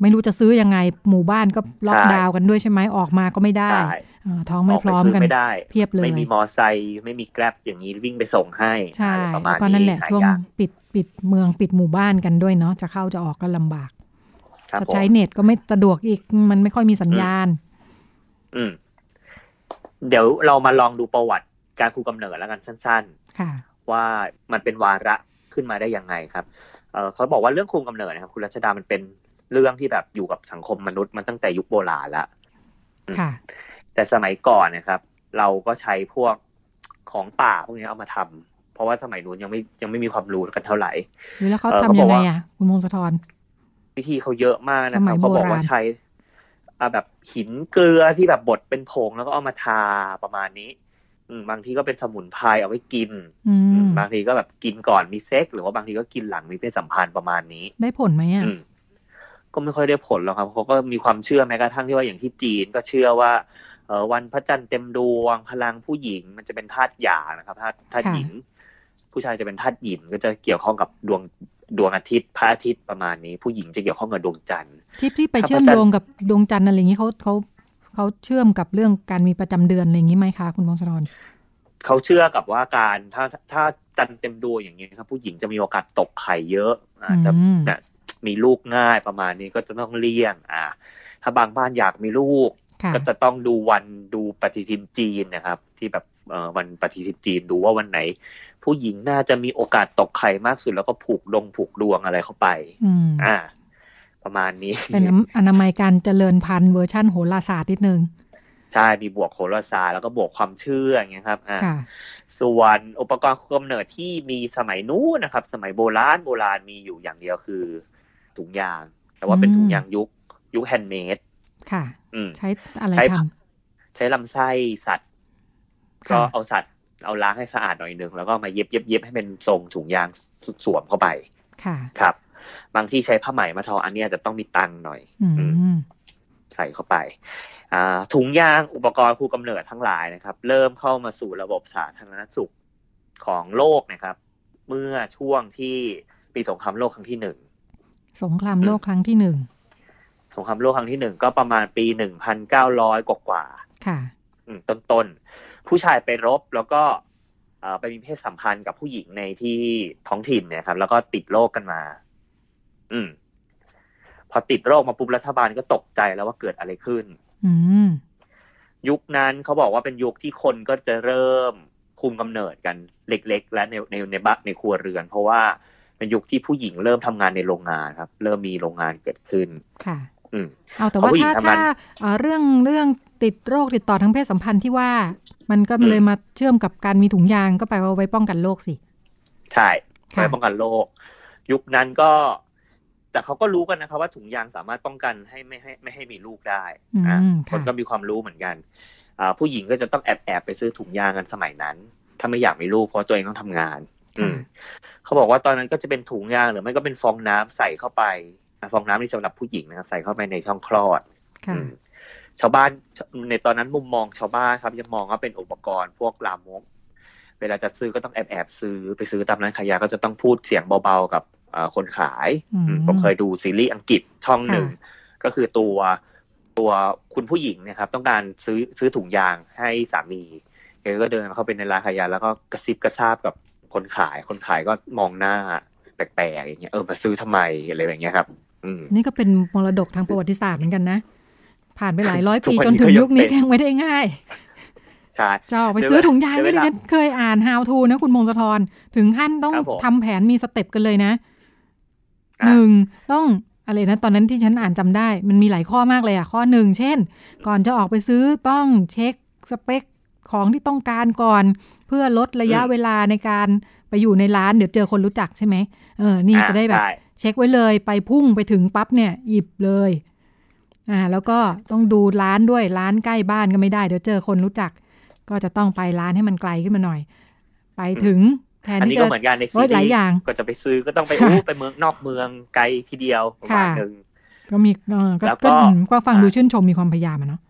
[SPEAKER 1] ไม่รู้จะซื้อยังไงหมู่บ้านก็ล็อก
[SPEAKER 2] ใช่
[SPEAKER 1] ดาวน์กันด้วยใช่ไหมออกมาก็ไม่ได้
[SPEAKER 2] ใช่
[SPEAKER 1] เออท้องไม่
[SPEAKER 2] ออก
[SPEAKER 1] พ
[SPEAKER 2] ไป
[SPEAKER 1] ร้อม
[SPEAKER 2] ซื้อ
[SPEAKER 1] กัน
[SPEAKER 2] ไม่ได้
[SPEAKER 1] เพียบเลย
[SPEAKER 2] ไม่มีมอไซค์ไม่มีแกร็บอย่างนี้วิ่งไปส่งให้
[SPEAKER 1] ใช่
[SPEAKER 2] อะไรประมา
[SPEAKER 1] แล้
[SPEAKER 2] ณ
[SPEAKER 1] วก็นั่นแหละาช่วง
[SPEAKER 2] ยาก
[SPEAKER 1] ปิด ปิดเมืองปิดหมู่บ้านกันด้วยเนาะจะเข้าจะออกก็ลำบาก
[SPEAKER 2] ครับ
[SPEAKER 1] จะ
[SPEAKER 2] ผม
[SPEAKER 1] ใช้เน็ตก็ไม่สะดวกอีกมันไม่ค่อยมีสัญญาณ
[SPEAKER 2] อืม เดี๋ยวเรามาลองดูประวัติการคุมกำเนิดแล้วกันสั้น
[SPEAKER 1] ค่ะ
[SPEAKER 2] ๆว่ามันเป็นวาระขึ้นมาได้ยังไงครับเออเขาบอกว่าเรื่องคุมกำเนิดนะครับ คุณรัชดามันเป็นเรื่องที่แบบอยู่กับสังคมมนุษย์มาตั้งแต่ยุคโบราณแล้ว
[SPEAKER 1] ค่ะ
[SPEAKER 2] แต่สมัยก่อนนะครับ เราก็ใช้พวกของป่าพวกนี้เอามาทำเพ ราะว่าสมัยนู้นยังไม่ยังไม่มีความรู้กันเท่าไหร่
[SPEAKER 1] หรือแล้วเขา
[SPEAKER 2] เออ
[SPEAKER 1] ทำ
[SPEAKER 2] เขาบ
[SPEAKER 1] ยั
[SPEAKER 2] อก
[SPEAKER 1] งไง
[SPEAKER 2] ว่า
[SPEAKER 1] อะคุณมงคลธร
[SPEAKER 2] วิธีเขาเยอะมากนะ
[SPEAKER 1] ส
[SPEAKER 2] ค
[SPEAKER 1] มั
[SPEAKER 2] รับ
[SPEAKER 1] ย
[SPEAKER 2] เขาบอก
[SPEAKER 1] โบราณ
[SPEAKER 2] ว่าใช้อ่าแบบหินเกลือที่แบบบดเป็นผงแล้วก็เอามาทาประมาณนี้อืมบางทีก็เป็นสมุนไพรเอาไว้กิน
[SPEAKER 1] อื
[SPEAKER 2] อื
[SPEAKER 1] ม
[SPEAKER 2] มบางทีก็แบบกินก่อนมีเซ็กหรือว่าบางทีก็กินหลังมีเพศสัมพันธ์ประมาณนี้
[SPEAKER 1] ได้ผลไหมอะ
[SPEAKER 2] อืมก็ไม่ค่อยได้ผลหรอกครับเขาก็มีความเชื่อแม้กระทั่งที่ว่าอย่างที่จีนก็เชื่อว่าเออวันพระจันทร์เต็มดวงพลังผู้หญิงมันจะเป็นธาตุหยางนะครับธาตุธาตุ
[SPEAKER 1] ค่ะ
[SPEAKER 2] หญิง ผู้ชายจะเป็นธาตุหยินก็จะเกี่ยวข้องกับดวงดวงอาทิตย์พระอาทิตย์ประมาณนี้ ผู้หญิงจะเกี่ยวข้องกับดวงจันทร์
[SPEAKER 1] ที่ที่ไป
[SPEAKER 2] ถ้า
[SPEAKER 1] เชื่อม
[SPEAKER 2] พระจันทร์
[SPEAKER 1] โยงกับดวงจันทร์อะไรอย่างนี้เขาเขาเขาเชื่อมกับเรื่องการมีประจำเดือนอะไรอย่างนี้ไหมคะคุณมงคลธร
[SPEAKER 2] เขาเชื่อกับว่าการถ้าถ้าจันทร์เต็มดวงอย่างนี้ยครับ ผู้หญิงจะมีโอกาสตกไข่เยอะอาจจะ
[SPEAKER 1] อืม
[SPEAKER 2] เนี่ยมีลูกง่ายประมาณนี้ก็จะต้องเลี่ยง อ่า ถ้าบางบ้านอยากมีลูก
[SPEAKER 1] ค่ะ
[SPEAKER 2] ก็จะต้องดูวันดูปฏิทินจีนนะครับ ที่แบบเอ่อวันปฏิทินจีนดูว่าวันไหน ผู้หญิงน่าจะมีโอกาสตกไข่มากสุดแล้วก็ผูกดงผูกดวงอะไรเข้าไป
[SPEAKER 1] อืม
[SPEAKER 2] อ่า ประมาณนี้
[SPEAKER 1] เป็นอนามัยการเจริญพันธุ์เวอร์ชั่นโหราศาสตร์นิดนึง
[SPEAKER 2] ใช่ มีบวกโหราศาสตร์แล้วก็บวกความเชื่ออย่างเงี้ยครับ อ่า
[SPEAKER 1] ค่ะ
[SPEAKER 2] ส่วนอุปกรณ์คุมกำเนิดที่มีสมัยนู้นนะครับ สมัยโบราณโบราณมีอยู่อย่างเดียวคือถุงยาง แต่ว่าเป็น
[SPEAKER 1] อืม
[SPEAKER 2] ถุงยางยุค ยุค handmade
[SPEAKER 1] ค่ะ
[SPEAKER 2] อืม
[SPEAKER 1] ใช้อะไร
[SPEAKER 2] ใช้
[SPEAKER 1] ท
[SPEAKER 2] ใช้ลำไส้สัตว์ำ ก็
[SPEAKER 1] ค่ะ
[SPEAKER 2] เอาสัตว์เอาล้างให้สะอาดหน่อยหนึ่งแล้วก็มาเย็บเย็บเย็บให้เป็นทรงถุงยางสวมเข้าไป
[SPEAKER 1] ค่ะ
[SPEAKER 2] ครับ บางที่ใช้ผ้าไหมมาทออันนี้อาจจะต้องมีตังค์หน่อย
[SPEAKER 1] อื
[SPEAKER 2] อื
[SPEAKER 1] ม
[SPEAKER 2] ใส่เข้าไปอ่าถุงยางอุปกรณ์คุมกำเนิดทั้งหลายนะครับ เริ่มเข้ามาสู่ระบบสาธารณสุขของโลกนะครับ เมื่อช่วงที่ปีสงครามโลกครั้งที่หนึ่ง
[SPEAKER 1] สงครามโลกครั้งที่หนึ่ง
[SPEAKER 2] สงครามโลกครั้งที่หนึ่งก็ประมาณปีหนึ่งพันเก้าร้อยกว่าๆ
[SPEAKER 1] ค่ะ
[SPEAKER 2] อืมต้นๆ ผู้ชายไปรบแล้วก็เอ่อไปมีเพศสัมพันธ์กับผู้หญิงในที่ท้องถิ่นเนี่ยครับ แล้วก็ติดโรคกันมา อืม พอติดโรคมาปุ๊บรัฐบาลก็ตกใจแล้วว่าเกิดอะไรขึ้น
[SPEAKER 1] อืม
[SPEAKER 2] ยุคนั้นเขาบอกว่าเป็นยุคที่คนก็จะเริ่มคุมกำเนิดกันเล็ก ๆ และในในในบ้านในครัวเรือน เพราะว่าเป็นยุคที่ผู้หญิงเริ่มทำงานในโรงงานครับ เริ่มมีโรงงานเกิดขึ้น
[SPEAKER 1] ค่ะ
[SPEAKER 2] อืม
[SPEAKER 1] เอาแต่ว่า
[SPEAKER 2] เอาผู้หญิง
[SPEAKER 1] ถ้า
[SPEAKER 2] ทำงาน
[SPEAKER 1] ถ้าเอ่อเรื่องเรื่องติดโรคติดต่อทางเพศสัมพันธ์ที่ว่า มันก็
[SPEAKER 2] อืม
[SPEAKER 1] เลยมาเชื่อมกับการมีถุงยางก็แปลว่าไว้ป้องกันโรคสิ
[SPEAKER 2] ใช่
[SPEAKER 1] ค่ะ
[SPEAKER 2] ไว้ป้องกันโรคยุคนั้นก็ แต่เขาก็รู้กันนะครับว่าถุงยางสามารถป้องกันให้ไม่ให้ไม่ให้มีลูกได้
[SPEAKER 1] อื
[SPEAKER 2] อะ
[SPEAKER 1] ม
[SPEAKER 2] คน
[SPEAKER 1] ค่ะ
[SPEAKER 2] ก็มีความรู้เหมือนกันอ่าผู้หญิงก็จะต้องแอบแอบไปซื้อถุงยางกันสมัยนั้น ถ้าไม่อยากมีลูกเพราะตัวเองต้องทำงาน อืมเขาบอกว่าตอนนั้นก็จะเป็นถุงยางหรือไม่ก็เป็นฟองน้ำใส่เข้าไปอะ ฟองน้ำนี่สำหรับผู้หญิงนะครับใส่เข้าไปในช่องคลอด
[SPEAKER 1] ค่ะ
[SPEAKER 2] อืมชาวบ้านในตอนนั้นมุมมองชาวบ้านครับยังมองว่าเป็นอุปกรณ์พวกลามกเวลาจะซื้อก็ต้องแอบแอบซื้อไปซื้อตามร้านขายยาก็จะต้องพูดเสียงเบาๆกับเอ่อคนขาย
[SPEAKER 1] อืม
[SPEAKER 2] อืมผมเคยดูซีรีส์อังกฤษช่องหนึ่ง
[SPEAKER 1] ค่ะ
[SPEAKER 2] ก็คือตัวตัวคุณผู้หญิงเนะครับ ต้องการซื้อซื้อถุงยางให้สามีแกก็เดินเข้าไปในร้านขายยาแล้วก็กระซิบกระซาบกับคนขาย คนขายก็มองหน้าแปลกๆอย่างเงี้ยเออมาซื้อทำไมอะไรอย่างเงี้ยครับอืม
[SPEAKER 1] นี่ก็เป็นมรดกทางประวัติศาสตร์เหมือนกันนะ ผ่านไปหลายร้อยปี
[SPEAKER 2] ทุกวัน
[SPEAKER 1] จน
[SPEAKER 2] นี้
[SPEAKER 1] ถึง
[SPEAKER 2] ก็ยัง
[SPEAKER 1] ยุคนี้
[SPEAKER 2] เป็น
[SPEAKER 1] ยังไม่ได้ง่าย
[SPEAKER 2] ใช่
[SPEAKER 1] จะออกไป
[SPEAKER 2] เดี๋ยว
[SPEAKER 1] ซื้อถุงยาง
[SPEAKER 2] เดี๋
[SPEAKER 1] นี่
[SPEAKER 2] ยวเวลา
[SPEAKER 1] ดิฉันเคยอ่าน how to นะคุณมงคลธรถึงขั้นต้อง
[SPEAKER 2] ครับผม
[SPEAKER 1] ทำแผนมีสเต็ปกันเลยนะ
[SPEAKER 2] อะ
[SPEAKER 1] หนึ่งต้องอะไรนะตอนนั้นที่ฉันอ่านจำได้ มันมีหลายข้อมากเลยอะ ข้อหนึ่งเช่น ก่อนจะออกไปซื้อต้องเช็คสเปคของที่ต้องการก่อน เพื่อลดระยะ
[SPEAKER 2] อืม
[SPEAKER 1] เวลาในการไปอยู่ในร้านเดี๋ยวเจอคนรู้จักใช่ไหมเออ นี่
[SPEAKER 2] อ่า
[SPEAKER 1] จะได้แบบ
[SPEAKER 2] ใช่
[SPEAKER 1] เช็คไว้เลยไปพุ่งไปถึงปั๊บเนี่ยหยิบเลยอ่าแล้วก็ต้องดูร้านด้วยร้านใกล้บ้านก็ไม่ได้เดี๋ยวเจอคนรู้จัก ก็จะต้องไปร้านให้มันไกลขึ้นมาหน่อย ไปถึงแทน
[SPEAKER 2] อัน
[SPEAKER 1] ที่
[SPEAKER 2] นี้
[SPEAKER 1] จะ
[SPEAKER 2] ก็เหมือนกันในซี
[SPEAKER 1] โอ้ยหลาย
[SPEAKER 2] รี
[SPEAKER 1] อย่าง
[SPEAKER 2] ก็จะไปซื้อก็ต้องไป
[SPEAKER 1] ค่ะ
[SPEAKER 2] อู้ไปเมืองนอกเมืองไกลทีเดียวประมาณ
[SPEAKER 1] ค่ะ
[SPEAKER 2] หนึ่ง
[SPEAKER 1] ก็มีเออก็
[SPEAKER 2] แล้วก็
[SPEAKER 1] ก็อืมก็ฟัง
[SPEAKER 2] อ่า
[SPEAKER 1] ดูชื่นชมมีความพยายามอะเนาะ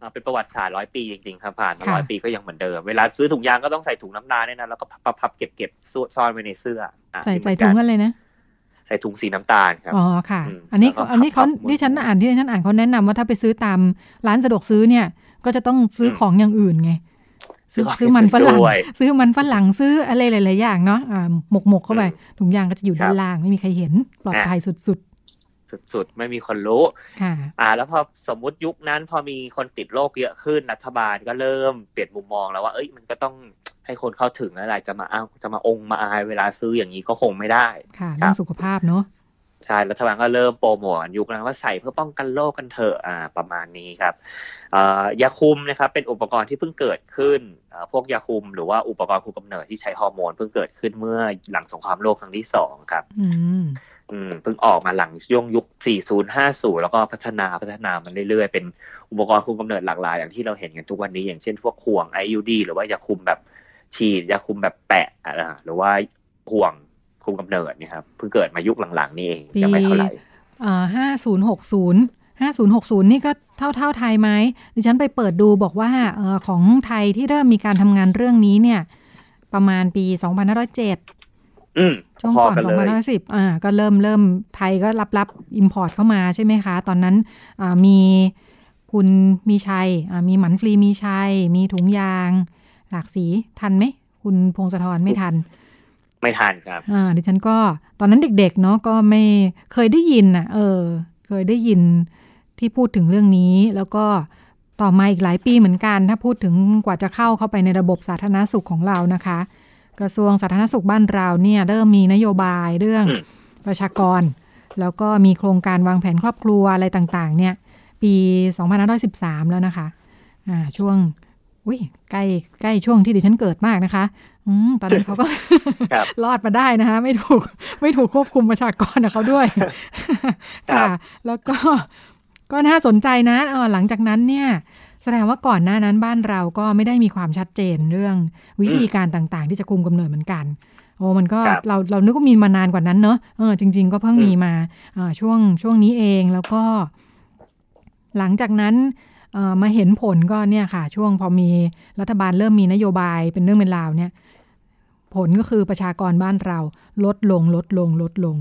[SPEAKER 2] อ่าเป็นประวัติศาสตร์ร้อยปีจริงๆครับผ่านมา
[SPEAKER 1] ค่ะ
[SPEAKER 2] ร้อยปีก็ยังเหมือนเดิม เวลาซื้อถุงยางก็ต้องใส่ถุงน้ำลายด้วยนะแล้วก็พับๆเก็บๆซ่อนไว้ในเสื้ออะ
[SPEAKER 1] ใส่
[SPEAKER 2] เหมื
[SPEAKER 1] ใส่
[SPEAKER 2] อน
[SPEAKER 1] ถุ
[SPEAKER 2] กั
[SPEAKER 1] ง
[SPEAKER 2] น
[SPEAKER 1] กันเลยนะ
[SPEAKER 2] ใส่ส่ถุงสีน้ำตาลครับ
[SPEAKER 1] อ๋อค่ะ
[SPEAKER 2] อืม
[SPEAKER 1] อันนี้
[SPEAKER 2] แล้วก็
[SPEAKER 1] อันนี้เขา
[SPEAKER 2] พับๆ
[SPEAKER 1] ที่ฉันอ่านที่ฉันอ่านเขาแนะนำว่าถ้าไปซื้อตามร้านสะดวกซื้อเนี่ย ก็จะต้องซื้ออ
[SPEAKER 2] ม
[SPEAKER 1] ของอย่างอื่นไงซื้อ
[SPEAKER 2] ซื้อของ
[SPEAKER 1] ซื้อมันฝรั่ง
[SPEAKER 2] ด้วย
[SPEAKER 1] ซื้อมันฝรั่งซื้ออะไรหลาย ๆ อย่างเนาะอ่าหมกหมกๆเข้าไป
[SPEAKER 2] อืม
[SPEAKER 1] ถุงยางก็จะอยู่
[SPEAKER 2] ครับ
[SPEAKER 1] ด้านล่างไม่มีใครเห็นปลอด
[SPEAKER 2] อะ
[SPEAKER 1] ภัยสุด
[SPEAKER 2] สุด ๆ ไม่มีคนรู้
[SPEAKER 1] ๆค่ะ
[SPEAKER 2] อ่า แล้วพอสมมุติยุคนั้นพอมีคนติดโรคเยอะขึ้นรัฐบาลก็เริ่มเปลี่ยนมุมมองแล้วว่าเอ้ยมันก็ต้อง ให้คนเข้าถึงแล้วแหละจะมาอ้าวจะมาองค์มาอายเวลาซื้ออย่างนี้ก็คงไม่ได้
[SPEAKER 1] ค่ะ
[SPEAKER 2] ครับ
[SPEAKER 1] เรื่องสุขภาพเนาะ
[SPEAKER 2] ใช่รัฐบาลก็เริ่มโปรโมทยุคนั้นว่าใส่เพื่อป้องกันโรคกันเถอะอ่าประมาณนี้ครับเอ่อยาคุมนะครับเป็นอุปกรณ์ที่เพิ่งเกิดขึ้นเอ่อพวกยาคุมหรือว่าอุปกรณ์คุมกำเนิดที่ใช้ฮอร์โมนเพิ่งเกิดขึ้นเมื่อหลังสงครามโลกครั้งที่สองครับ
[SPEAKER 1] อืม
[SPEAKER 2] อืมเพิ่งออกมาหลังช่วงยุค 40 50 แล้วก็พัฒนาพัฒนามันเรื่อยๆ เป็นอุปกรณ์คุมกำเนิดหลากหลายอย่างที่เราเห็นกันทุกวันนี้ อย่างเช่นพวกห่วง IUD หรือว่ายาคุมแบบ ฉีดยาคุมแบบแปะอ่าหรือว่าห่วงคุมกำเนิดเนี่ยครับเพิ่งเกิดมายุคหลังๆ นี่เองยังไม่เท่าไหร่
[SPEAKER 1] อ่าห้าศูนย์หกศูนย์ห้าศูนย์หกศูนย์นี่ก็เท่าเท่าไทยไหมดิฉันไปเปิดดูบอกว่าเออของไทยที่เริ่มมีการทำงานเรื่องนี้เนี่ย ประมาณปี2507
[SPEAKER 2] อืม
[SPEAKER 1] ช่วง
[SPEAKER 2] พอ
[SPEAKER 1] ก่อน
[SPEAKER 2] กันเลย
[SPEAKER 1] 2010อ่า ก็เริ่มเริ่มไทยก็รับรับ import เข้ามาใช่ไหมคะ ตอนนั้นอ่ามีคุณมีชัยอ่ามีหมันฟรีมีชัย มีถุงยาง หลากสีทันไหม คุณพงศธรไม่ทัน
[SPEAKER 2] ไม่ทันครับ
[SPEAKER 1] อ่าดิฉันก็ตอนนั้นเด็กๆเนาะก็ไม่เคยได้ยินอะ เออ เคยได้ยินที่พูดถึงเรื่องนี้ แล้วก็ต่อมาอีกหลายปีเหมือนกัน ถ้าพูดถึงกว่าจะเข้าเข้าไปในระบบสาธารณสุขของเรานะคะ กระทรวงสาธารณสุขบ้านเราเนี่ย เริ่มมีนโยบายเรื่อง
[SPEAKER 2] อืม
[SPEAKER 1] ประชากร แล้วก็มีโครงการวางแผนครอบครัวอะไรต่างๆ เนี่ย ปี 2513 แล้วนะคะ อ่าช่วง อุ้ยใกล้ใกล้ช่วงที่ดิฉันเกิดมากนะคะ อืมตอนนั้นเขาก็
[SPEAKER 2] ครับ
[SPEAKER 1] รอดมาได้นะคะไม่ถูกไม่ถูกควบคุมประชากรกับเขาด้วย
[SPEAKER 2] ครั
[SPEAKER 1] ค่ะ
[SPEAKER 2] บ
[SPEAKER 1] แล้วก็ก็น่าสนใจนะเออหลังจากนั้นเนี่ย แสดงว่าก่อนหน้านั้นบ้านเราก็ไม่ได้มีความชัดเจนเรื่องวิธีการต่างๆ ที่จะคุมกำเนิดเหมือนกันโอ้มันก็
[SPEAKER 2] ครับ
[SPEAKER 1] เราเรานึกว่ามีมานานกว่านั้นเนอะเออจริง ๆ ก็เพิ่ง
[SPEAKER 2] อืม
[SPEAKER 1] มีมาอ่าช่วงช่วงนี้เองแล้วก็ หลังจากนั้นเอ่อ มาเห็นผลก็เนี่ยค่ะ ช่วงพอมีรัฐบาลเริ่มมีนโยบายเป็นเรื่องเป็นราวเนี่ย ผลก็คือประชากรบ้านเราลดลงลดลงลดลง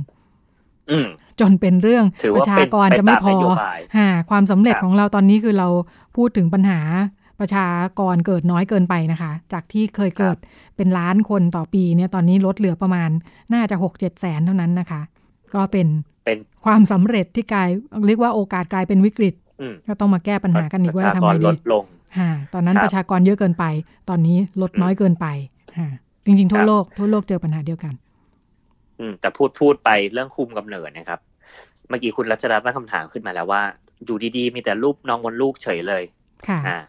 [SPEAKER 2] อืม
[SPEAKER 1] จนเป็นเรื่อง
[SPEAKER 2] ถือ
[SPEAKER 1] ประ
[SPEAKER 2] ว่า
[SPEAKER 1] ชา
[SPEAKER 2] เป็น
[SPEAKER 1] กร
[SPEAKER 2] ไป
[SPEAKER 1] จะไม่
[SPEAKER 2] ตาม
[SPEAKER 1] พอน
[SPEAKER 2] โยบาย
[SPEAKER 1] ฮะความสำเร็จ
[SPEAKER 2] ครับ
[SPEAKER 1] ของเราตอนนี้คือเราพูดถึงปัญหาประชากรเกิดน้อยเกินไปนะคะ จากที่เคยเกิดเป็นล้านคนต่อปีเนี่ยตอนนี้ลดเหลือประมาณน่าจะหกเจ็ดแสนเท่านั้นนะคะ ก็เป็น
[SPEAKER 2] เป็น
[SPEAKER 1] ความสำเร็จที่กลายเรียกว่าโอกาสกลายเป็นวิกฤต
[SPEAKER 2] อืม
[SPEAKER 1] ก็ต้องมาแก้ปัญหากันอีก
[SPEAKER 2] ประ
[SPEAKER 1] ว่า
[SPEAKER 2] ชา
[SPEAKER 1] ทำ
[SPEAKER 2] ก
[SPEAKER 1] ไง
[SPEAKER 2] รล
[SPEAKER 1] ดี
[SPEAKER 2] ดลง
[SPEAKER 1] ฮะตอนนั้น
[SPEAKER 2] ครับ
[SPEAKER 1] ประชากรเยอะเกินไป ตอนนี้ลดน้อยเกินไปฮะจริงๆทั่ว
[SPEAKER 2] ครับ
[SPEAKER 1] โลกทั่วโลกเจอปัญหาเดียวกัน
[SPEAKER 2] อืมแต่พูดพูดไปเรื่องคุมกำเนิดนะครับ เมื่อกี้คุณรัชดาตั้งคำถามขึ้นมาแล้วว่า อยู่ดีๆ มีแต่รูปน้องบนลูกเฉยเลย
[SPEAKER 1] ค่ะ
[SPEAKER 2] อ่า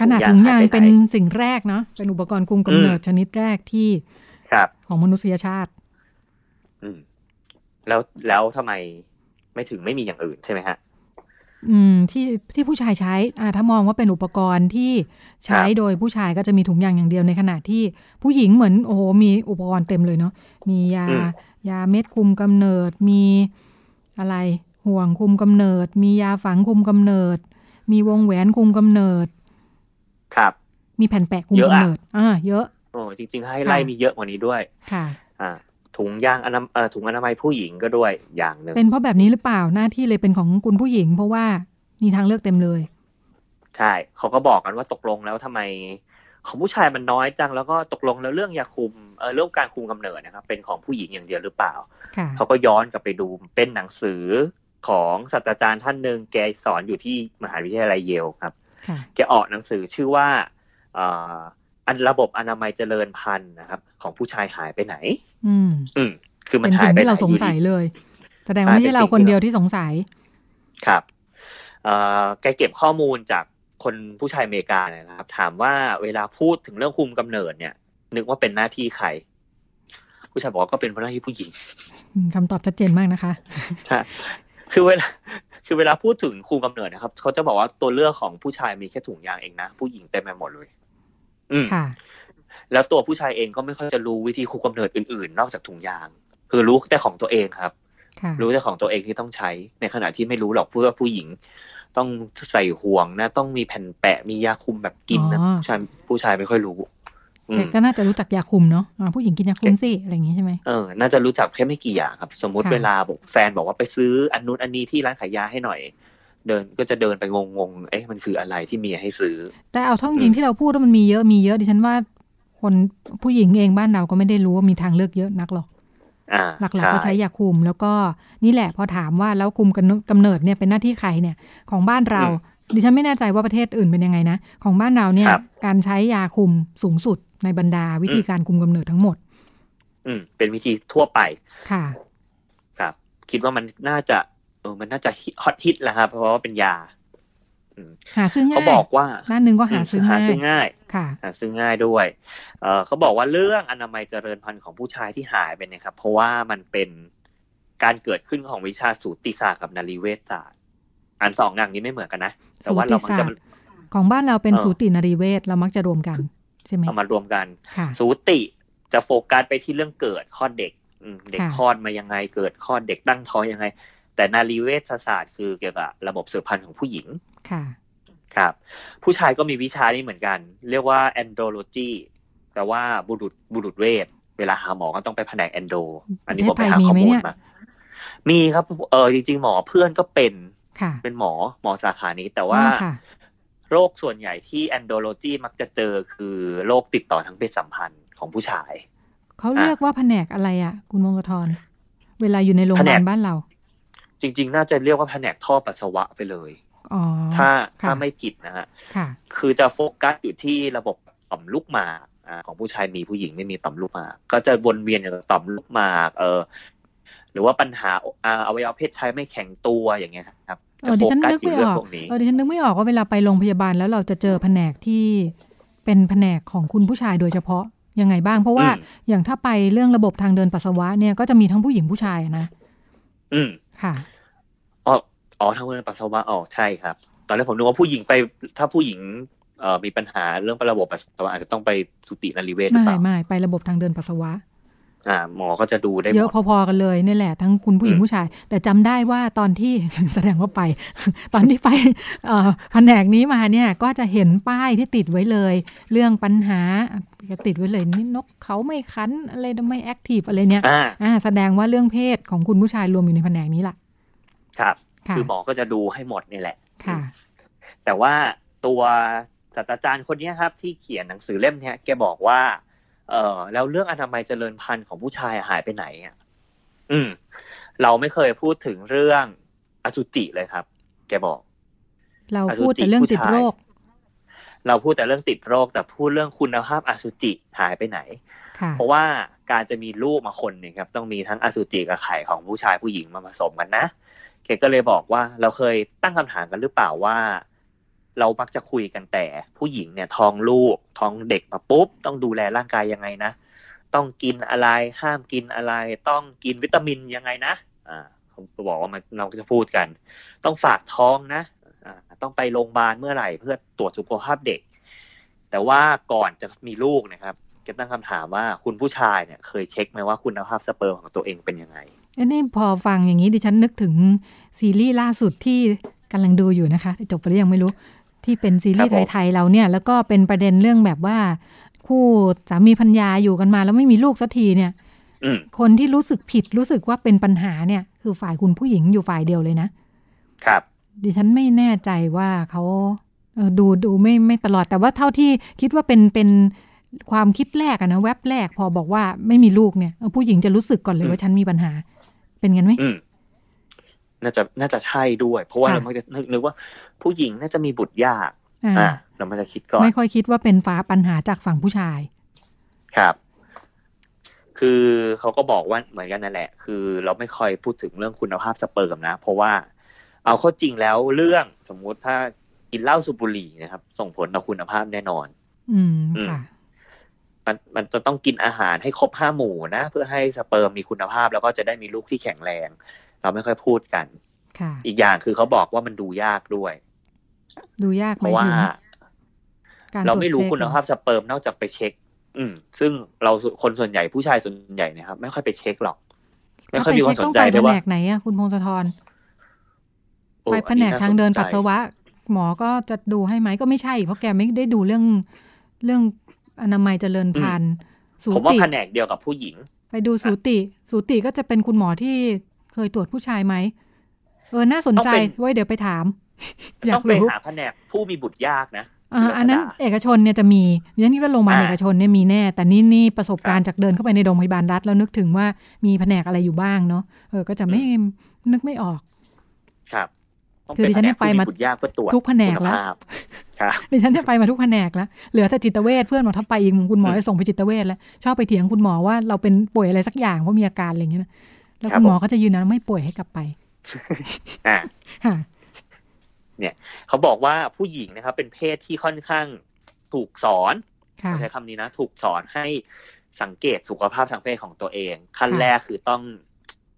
[SPEAKER 1] ขนาด
[SPEAKER 2] ถุ
[SPEAKER 1] ถุงยาย
[SPEAKER 2] งางงหายไป
[SPEAKER 1] เป็น
[SPEAKER 2] ไหน
[SPEAKER 1] สิ่งแรกเนาะเป็นอุปกรณ์คุมกำเนิด
[SPEAKER 2] อืม
[SPEAKER 1] ชนิดแรกที่
[SPEAKER 2] ครับ
[SPEAKER 1] ของมนุษยชาติ
[SPEAKER 2] อืม แล้วแล้วทำไมไม่ถึงไม่มีอย่างอื่นใช่ไหมฮะ
[SPEAKER 1] อืมที่ที่ผู้ชายใช้อ่าถ้ามองว่าเป็นอุปกรณ์ที่ใช้
[SPEAKER 2] ครับ
[SPEAKER 1] โดยผู้ชายก็จะมีถุงยางอย่างเดียวในขณะที่ผู้หญิงเหมือนโอ้โหมีอุปกรณ์เต็มเลยเนาะมียา
[SPEAKER 2] อืม
[SPEAKER 1] ยาเม็ดคุมกำเนิดมีอะไรห่วงคุมกำเนิด มียาฝังคุมกำเนิด มีวงแหวนคุมกำเนิด
[SPEAKER 2] ครับ
[SPEAKER 1] มีแผ่นแปะคุม
[SPEAKER 2] เยอะ
[SPEAKER 1] กำ
[SPEAKER 2] อะ
[SPEAKER 1] เนิดอ่าเยอะ
[SPEAKER 2] โอ้จริงๆให้ไล่
[SPEAKER 1] ค่ะ
[SPEAKER 2] มีเยอะกว่านี้ด้วย
[SPEAKER 1] ค่ะ
[SPEAKER 2] อ่า ถุงยางอนาเอ่อถุงอนามัยผู้หญิงก็ด้วยอย่างหนึ่ง
[SPEAKER 1] เป็นเพราะแบบนี้หรือเปล่าหน้าที่เลยเป็นของคุณผู้หญิง เพราะว่ามีทางเลือกเต็มเลย
[SPEAKER 2] ใช่เขาก็บอกกันว่าตกลงแล้วทำไม ของผู้ชายมันน้อยจังแล้วก็ตกลงแล้วเรื่องยาคุมเออเรื่องการคุมกำเนิดนะครับ เป็นของผู้หญิงอย่างเดียวหรือเปล่า
[SPEAKER 1] ค่ะ
[SPEAKER 2] เขาก็ย้อนกลับไปดูเป็นหนังสือของศาสตราจารย์ท่านหนึ่งแกสอนอยู่ที่มหาวิทยาลัยเยลครับ
[SPEAKER 1] ค่ะ
[SPEAKER 2] แกออกหนังสือชื่อว่าเอ่ออันระบบอนามัยเจริญพันธุ์นะครับ ของผู้ชายหายไปไหน
[SPEAKER 1] อืม
[SPEAKER 2] อืม คือมัน
[SPEAKER 1] เป็น
[SPEAKER 2] หาย
[SPEAKER 1] สิ่ง
[SPEAKER 2] ไป
[SPEAKER 1] ที่
[SPEAKER 2] ไหน
[SPEAKER 1] เราสง
[SPEAKER 2] อยู่
[SPEAKER 1] สัย
[SPEAKER 2] ดี
[SPEAKER 1] เลย แสดงว่าไม่ใช่เราคนเดียวที่สงสัย
[SPEAKER 2] ครับเอ่อแกเก็บข้อมูลจากคนผู้ชายอเมริกาเนี่ยนะครับ ถามว่าเวลาพูดถึงเรื่องคุมกำเนิดเนี่ย นึกว่าเป็นหน้าที่ใคร ผู้ชายบอกว่าก็เป็นหน้าที่ผู้หญิง
[SPEAKER 1] อืมคำตอบชัดเจนมากนะคะ
[SPEAKER 2] ใช่คือเวลาคือเวลาพูดถึงคุมกำเนิดนะครับ เขาจะบอกว่าตัวเลือกของผู้ชายมีแค่ถุงยางเองนะ ผู้หญิงเต็มไปหมดเลยอืม
[SPEAKER 1] ค่ะ
[SPEAKER 2] แล้วตัวผู้ชายเองก็ไม่ค่อยจะรู้วิธีคุมกำเนิดอื่นๆ นอกจากถุงยาง คือรู้แต่ของตัวเองครับ
[SPEAKER 1] ค่ะ
[SPEAKER 2] รู้แต่ของตัวเองที่ต้องใช้ ในขณะที่ไม่รู้หรอกเพื่อผู้หญิง ต้องใส่ห่วงนะ ต้องมีแผ่นแปะมียาคุมแบบกินนะ
[SPEAKER 1] อ๋อ
[SPEAKER 2] ผู้ชายผู้ชายไม่ค่อยรู้อื
[SPEAKER 1] แต่
[SPEAKER 2] ม
[SPEAKER 1] ก็น่าจะรู้จักยาคุมเนาะอ่าผู้หญิงกินยาคุมสิอะไรอย่างงี้ใช่ไหม
[SPEAKER 2] เออน่าจะรู้จักแค่ไม่กี่อย่างครับ สมมุติ
[SPEAKER 1] ค่ะ
[SPEAKER 2] เวลาบอกแฟนบอกว่าไปซื้ออันนู้นอันนี้ที่ร้านขายยาให้หน่อย เดินก็จะเดินไปงงๆเอ๊ะมันคืออะไรที่เมียให้ซื้อ
[SPEAKER 1] แต่เอาท่องจริงที่เราพูดว่ามันมีเยอะมีเยอะดิฉันว่า คนผู้หญิงเองบ้านเราก็ไม่ได้รู้ว่ามีทางเลือกเยอะนักหรอก
[SPEAKER 2] อ่า
[SPEAKER 1] หลักๆก็ใช้ยาคุม แล้วก็นี่แหละพอถามว่าแล้วคุมกำกำเนิดเนี่ยเป็นหน้าที่ใครเนี่ยของบ้านเรา ดิฉันไม่แน่ใจว่าประเทศอื่นเป็นยังไงนะ ของบ้านเราเนี่ย
[SPEAKER 2] ครับ
[SPEAKER 1] การใช้ยาคุมสูงสุดในบรรดาวิธีการคุมกำเนิดทั้งหมด
[SPEAKER 2] อืมเป็นวิธีทั่วไป
[SPEAKER 1] ค่ะ
[SPEAKER 2] ครับ คิดว่ามันน่าจะ เออมันน่าจะฮอตฮิตแหละครับ เพราะว่าเป็นยาอืม
[SPEAKER 1] หาซื้อง่าย
[SPEAKER 2] เขาบอกว่า
[SPEAKER 1] ด้านหนึ่งก็หาซื้อ
[SPEAKER 2] หา
[SPEAKER 1] ง่าย
[SPEAKER 2] ซื้อง่าย
[SPEAKER 1] ค่ะ
[SPEAKER 2] หาซื้อง่ายด้วยเออเขาบอกว่าเรื่องอนามัยเจริญพันธุ์ของผู้ชายที่หายไปเนะครับ เพราะว่ามันเป็นการเกิดขึ้นของวิชาสูติศาสตร์กับนรีเวชศาสตร์อันสองอย่างนี้ไม่เหมือนกันนะแต่ว่าเรามักจะ
[SPEAKER 1] สูติศาสตร์ของบ้านเราเป็น
[SPEAKER 2] เออ
[SPEAKER 1] สูตินรีเวชเรามักจะรวมกันใช่ไหม
[SPEAKER 2] เอามารวมกัน
[SPEAKER 1] ค่ะ
[SPEAKER 2] สูติจะโฟกัสไปที่เรื่องเกิดคลอดเด็กอืมเด็ก
[SPEAKER 1] ค่ะ
[SPEAKER 2] คลอดมายังไง เกิดคลอดเด็กตั้งท้องยังไง แต่นรีเวชศาสตร์คือเกี่ยวกับระบบสืบพันธุ์ของผู้หญิง
[SPEAKER 1] ค่ะ
[SPEAKER 2] ครับ ผู้ชายก็มีวิชานี้เหมือนกัน เรียกว่า andrology แปลว่าบุรุษบุรุษเวชเวลาหาหมอก็ต้องไปแผนก endo อันนี้ผมไปหาข้อมูลมา มีครับ เออจริง ๆ หมอเพื่อนก็เป็น
[SPEAKER 1] ค่ะ
[SPEAKER 2] เป็นหมอหมอสาขานี้ แต่ว่า
[SPEAKER 1] อ๋อค่ะ
[SPEAKER 2] โรคส่วนใหญ่ที่ andrology มักจะเจอคือโรคติดต่อทางเพศสัมพันธ์ของผู้ชาย
[SPEAKER 1] เขาเรียกว่าแผนกอะไรอะ คุณมงคลทรเวลาอยู่ในโรงพยาบา
[SPEAKER 2] แผ
[SPEAKER 1] ล
[SPEAKER 2] นก
[SPEAKER 1] บ้านเรา
[SPEAKER 2] จริง ๆ น่าจะเรียกว่าแผนกท่อปัสสาวะไปเลย
[SPEAKER 1] อ๋อ
[SPEAKER 2] ถ้า
[SPEAKER 1] ค่ะ
[SPEAKER 2] ถ้าไม่ผิดนะฮะ
[SPEAKER 1] ค่ะ
[SPEAKER 2] คือจะโฟกัสอยู่ที่ระบบต่อมลูกหมากอ่าของผู้ชายมีผู้หญิงไม่มีต่อมลูกหมาก ก็จะวนเวียนอยู่กับต่อมลูกหมากเออหรือว่าปัญหาอ่าอวัยวะเพศชายไม่แข็งตัวอย่างเงี้ยครับ
[SPEAKER 1] เอ
[SPEAKER 2] จะ
[SPEAKER 1] อ
[SPEAKER 2] โฟ
[SPEAKER 1] ดิฉัน
[SPEAKER 2] กัส
[SPEAKER 1] นึก
[SPEAKER 2] อยู่
[SPEAKER 1] ไม่
[SPEAKER 2] เรื่
[SPEAKER 1] อ
[SPEAKER 2] อง
[SPEAKER 1] อก
[SPEAKER 2] พวกนี้
[SPEAKER 1] เออดิฉันนึกไม่ออกว่าเวลาไปโรงพยาบาลแล้วเราจะเจอแผนกที่เป็นแผนกของคุณผู้ชายโดยเฉพาะยังไงบ้าง เพราะว่า
[SPEAKER 2] อืม
[SPEAKER 1] อย่างถ้าไปเรื่องระบบทางเดินปัสสาวะเนี่ยก็จะมีทั้งผู้หญิงผู้ชายอะนะ
[SPEAKER 2] อืม
[SPEAKER 1] ค่ะ
[SPEAKER 2] อ๋ออ๋อทางเดินปัสสาวะอ๋อใช่ครับ ตอนแรกผมนึกว่าผู้หญิงไปถ้าผู้หญิงเอ่อมีปัญหาเรื่องระบบปัสสาวะอาจจะต้องไปสุตินารีเวชหรือ
[SPEAKER 1] ไม่
[SPEAKER 2] เปล่า
[SPEAKER 1] ไม่ไประบบทางเดินปัสสาวะ
[SPEAKER 2] อ่าหมอก็จะดูได้หมด
[SPEAKER 1] เยอะพอๆกันเลยนี่แหละ ทั้งคุณผู้หญิง
[SPEAKER 2] อืม
[SPEAKER 1] ผู้ชาย แต่จำได้ว่าตอนที่แสดงว่าไป ตอนที่ไปเอ่อแผนกนี้มาเนี่ยก็จะเห็นป้ายที่ติดไว้เลย เรื่องปัญหาก็ติดไว้เลยนี่นกเขาไม่ขันอะไรไม่ active อะไรเนี่ย
[SPEAKER 2] อ่า
[SPEAKER 1] อ่าแสดงว่าเรื่องเพศของคุณผู้ชายรวมอยู่ในแผนกนี้ล่ะ
[SPEAKER 2] ครับ
[SPEAKER 1] ค่ะ
[SPEAKER 2] คือหมอก็จะดูให้หมดนี่แหละ
[SPEAKER 1] ค่ะ
[SPEAKER 2] แต่ว่าตัวศาสตราจารย์คนเนี้ยครับ ที่เขียนหนังสือเล่มเนี้ยแกบอกว่า เออแล้วเรื่องอนามัยเจริญพันธุ์ของผู้ชายหายไปไหนอะอืม เราไม่เคยพูดถึงเรื่องอสุจิเลยครับ แกบอก
[SPEAKER 1] เราพูดแต่เรื่องติดโรค
[SPEAKER 2] เราพูดแต่เรื่องติดโรค แต่พูดเรื่องคุณภาพอสุจิหายไปไหน
[SPEAKER 1] ค่ะ
[SPEAKER 2] เพราะว่าการจะมีลูกมาคนหนึ่งครับ ต้องมีทั้งอสุจิกับไข่ของผู้ชายผู้หญิงมาผสมกันนะ เกก็เลยบอกว่าเราเคยตั้งคำถามกันหรือเปล่าว่า เรามักจะคุยกันแต่ ผู้หญิงเนี่ยท้องลูกท้องเด็กมาปุ๊บ ต้องดูแลร่างกายยังไงนะ ต้องกินอะไรห้ามกินอะไร ต้องกินวิตามินยังไงนะอ่าผมบอกว่ามันเราก็จะพูดกัน ต้องฝากท้องนะอ่าต้องไปโรงพยาบาลเมื่อไหร่เพื่อตรวจสุขภาพเด็ก แต่ว่าก่อนจะมีลูกนะครับจะตั้งคำถามว่าคุณผู้ชายเนี่ยเคยเช็คไหมว่าคุณภาพสเปิร์มของตัวเองเป็นยังไง
[SPEAKER 1] อันนี้พอฟังอย่างนี้ดิฉันนึกถึงซีรีส์ล่าสุดที่กำลังดูอยู่นะคะ จบไปหรือยังไม่รู้ ที่เป็นซีรีส์
[SPEAKER 2] ครับผม
[SPEAKER 1] ไทยๆเราเนี่ย แล้วก็เป็นประเด็นเรื่องแบบว่า คู่สามีพัญญาอยู่กันมา แล้วไม่มีลูกสักทีเนี่ย
[SPEAKER 2] อืม
[SPEAKER 1] คนที่รู้สึกผิดรู้สึกว่าเป็นปัญหาเนี่ย คือฝ่ายคุณผู้หญิงอยู่ฝ่ายเดียวเลยนะ
[SPEAKER 2] ครับ
[SPEAKER 1] ดิฉันไม่แน่ใจว่าเขาเอ่อดูดูไม่ไม่ตลอดแต่ว่าเท่าที่คิดว่าเป็นเป็นความคิดแรกอะนะแว็บแรกพอบอกว่าไม่มีลูกเนี่ยเออผู้หญิงจะรู้สึกก่อนเลยว่าฉันมีปัญหา เป็นงั้นไหม
[SPEAKER 2] อืมน่าจะน่าจะใช่ด้วย เพราะว่า
[SPEAKER 1] ค่ะ
[SPEAKER 2] เรามักจะนึกนึกว่า ผู้หญิงน่าจะมีบุตรยาก
[SPEAKER 1] อ่า
[SPEAKER 2] อ่าเรามันจะคิดก่อน
[SPEAKER 1] ไม่ค่อยคิดว่าเป็นฟ้าปัญหาจากฝั่งผู้ชาย
[SPEAKER 2] ครับ คือเขาก็บอกว่าเหมือนกันนั่นแหละ คือเราไม่ค่อยพูดถึงเรื่องคุณภาพสเปิร์มนะ เพราะว่า เอาเข้าจริงแล้วเรื่องสมมุติถ้ากินเหล้าสูบบุหรี่นะครับ ส่งผลต่อคุณภาพแน่นอน
[SPEAKER 1] อืม
[SPEAKER 2] อืม
[SPEAKER 1] ค่ะ
[SPEAKER 2] มันมันจะต้องกินอาหารให้ครบห้าหมู่นะ เพื่อให้สเปิร์มมีคุณภาพ แล้วก็จะได้มีลูกที่แข็งแรง เราไม่ค่อยพูดกัน
[SPEAKER 1] ค่ะ
[SPEAKER 2] อีกอย่างคือเขาบอกว่ามันดูยากด้วย
[SPEAKER 1] ดูยาก
[SPEAKER 2] เพ
[SPEAKER 1] ไหม
[SPEAKER 2] ราะว่า
[SPEAKER 1] ถึงการ
[SPEAKER 2] เราไม่รู้
[SPEAKER 1] ตวจเช็
[SPEAKER 2] คุณภาพสเปิร์มนอกจากไปเช็ค อืม ซึ่งเราคนส่วนใหญ่ผู้ชายส่วนใหญ่นะครับ ไม่ค่อยไปเช็คหรอก ไม่ค่อยมีความสนใจ
[SPEAKER 1] ต้
[SPEAKER 2] เล
[SPEAKER 1] อง
[SPEAKER 2] ย
[SPEAKER 1] ไปแผ
[SPEAKER 2] ว่า
[SPEAKER 1] นกไหนอะคุณพงศธร
[SPEAKER 2] โอ้
[SPEAKER 1] ไปแผนก
[SPEAKER 2] อั
[SPEAKER 1] ทางเดิน
[SPEAKER 2] สใจ
[SPEAKER 1] ปัสสาวะ หมอก็จะดูให้ไหมก็ไม่ใช่ เพราะแกไม่ได้ดูเรื่องเรื่อง อนามัยเจริญพันธุ์สู
[SPEAKER 2] ผมว่า
[SPEAKER 1] ติ
[SPEAKER 2] แผนกเดียวกับผู้หญิง
[SPEAKER 1] ไปดูสูติ สูติก็จะเป็นคุณหมอที่เคยตรวจผู้ชายไหมเออน่าสนใจ
[SPEAKER 2] ต้องเป็น
[SPEAKER 1] ไว้เดี๋ยวไปถาม อยา
[SPEAKER 2] ต้อกงไป
[SPEAKER 1] รู้
[SPEAKER 2] หาแผนกผู้มีบุตรยากนะ
[SPEAKER 1] อ่า
[SPEAKER 2] ที่เรา
[SPEAKER 1] อันนั้น
[SPEAKER 2] จะด่า
[SPEAKER 1] เอกชนเนี่ยจะมีดิฉันคิดว่าโรงพยาบาล
[SPEAKER 2] อ่า
[SPEAKER 1] เอกชนเนี่ยมีแน่ แต่นี่นี่ประสบการณ์จากเดินเข้าไปในโรงพยาบาลรัฐ แล้วนึกถึงว่ามีแผนกอะไรอยู่บ้างเนาะเออก็จะไม่นึกไม่ออก
[SPEAKER 2] ครับต้อง
[SPEAKER 1] คือดิฉันเนี่ยไปมา
[SPEAKER 2] แผกผู้บุตรยากเพื่อตรวจ
[SPEAKER 1] ทุกแผนกแล้ว
[SPEAKER 2] คุณภาพครับ
[SPEAKER 1] ดิฉันเนี่ยไปมาทุกแผนกแล้ว เหลือแต่จิตเวชเพื่อนบอกถ้าไปอีกคุณหมอจะส่งไปจิตเวชแล้ว ชอบไปเถียงคุณหมอว่าเราเป็นป่วยอะไรสักอย่างเพราะมีอาการอะไรอย่างเงี้ยนะแล้ว
[SPEAKER 2] ครับ
[SPEAKER 1] คุณหมอ
[SPEAKER 2] ผม
[SPEAKER 1] ก็จะยืนยันว่าไม่ป่วยให้กลับไป
[SPEAKER 2] อ่า
[SPEAKER 1] ค่ะ
[SPEAKER 2] เขาบอกว่าผู้หญิงนะครับ เป็นเพศที่ค่อนข้างถูกสอน
[SPEAKER 1] ค่ะ
[SPEAKER 2] ใช้คำนี้นะ ถูกสอนให้สังเกตสุขภาพทางเพศของตัวเอง ขั้น
[SPEAKER 1] ค่ะ
[SPEAKER 2] แรกคือต้อง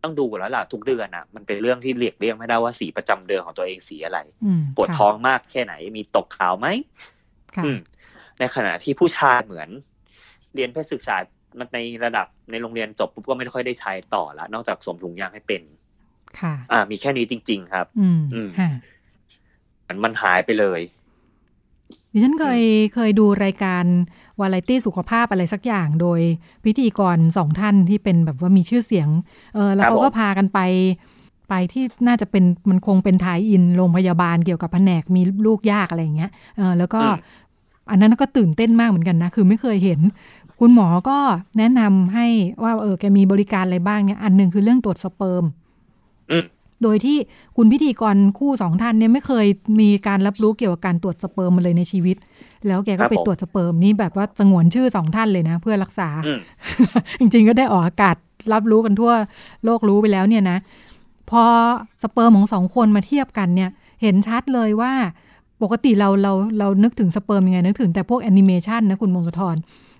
[SPEAKER 2] ต้องดูแล้วล่ะทุกเดือนนะมันเป็นเรื่องที่เลียกเลี่ยงไม่ได้ว่าสีประจำเดือนของตัวเองสีอะไร
[SPEAKER 1] อืม
[SPEAKER 2] ปวด
[SPEAKER 1] ค่ะ
[SPEAKER 2] ท้องมากแค่ไหน มีตกขาวไหม
[SPEAKER 1] ค่ะ
[SPEAKER 2] อืมในขณะที่ผู้ชายเหมือน เรียนเพศศึกษามันในระดับในโรงเรียนจบปุ๊บก็ไม่ค่อยได้ใช้ต่อละนอกจากสวมถุงยางให้เป็น
[SPEAKER 1] ค่ะ
[SPEAKER 2] อ่า มีแค่นี้จริง ๆ ครับ
[SPEAKER 1] อืม
[SPEAKER 2] อืม
[SPEAKER 1] ค่ะ
[SPEAKER 2] มันมันหายไปเลย
[SPEAKER 1] ดิฉันเคยเคยดูรายการ วาไรตี้สุขภาพอะไรสักอย่างโดยพิธีกรสองท่านที่เป็นแบบว่ามีชื่อเสียง เออแล้วเขาก็พากันไป ไปที่น่าจะเป็นมันคงเป็นทายอินโรงพยาบาลเกี่ยวกับแผนกมีลูกยากอะไรอย่างเงี้ย เออแล้วก็
[SPEAKER 2] อั
[SPEAKER 1] นนั้นก็ตื่นเต้นมากเหมือนกันนะ คือไม่เคยเห็น คุณหมอก็แนะนำให้ว่าเออแกมีบริการอะไรบ้างเนี่ย อันหนึ่งคือเรื่องตรวจสเปิร์ม
[SPEAKER 2] อืม
[SPEAKER 1] โดยที่คุณพิธีกรคู่สองท่านเนี่ยไม่เคยมีการรับรู้เกี่ยวกับการตรวจสเปิร์มมาเลยในชีวิต แล้วแกก็
[SPEAKER 2] รับ
[SPEAKER 1] ไป
[SPEAKER 2] ผม
[SPEAKER 1] ตรวจสเปิร์มนี่แบบว่าสงวนชื่อสองท่านเลยนะ เพื่อรักษา
[SPEAKER 2] อืม
[SPEAKER 1] จริง ๆ ก็ได้ออกอากาศรับรู้กันทั่วโลกรู้ไปแล้วเนี่ยนะ พอสเปิร์มของสองคนมาเทียบกันเนี่ย เห็นชัดเลยว่าปกติเราเราเรานึกถึงสเปิร์มยังไงนึกถึงแต่พวกแอนิเมชันนะคุณพงศธร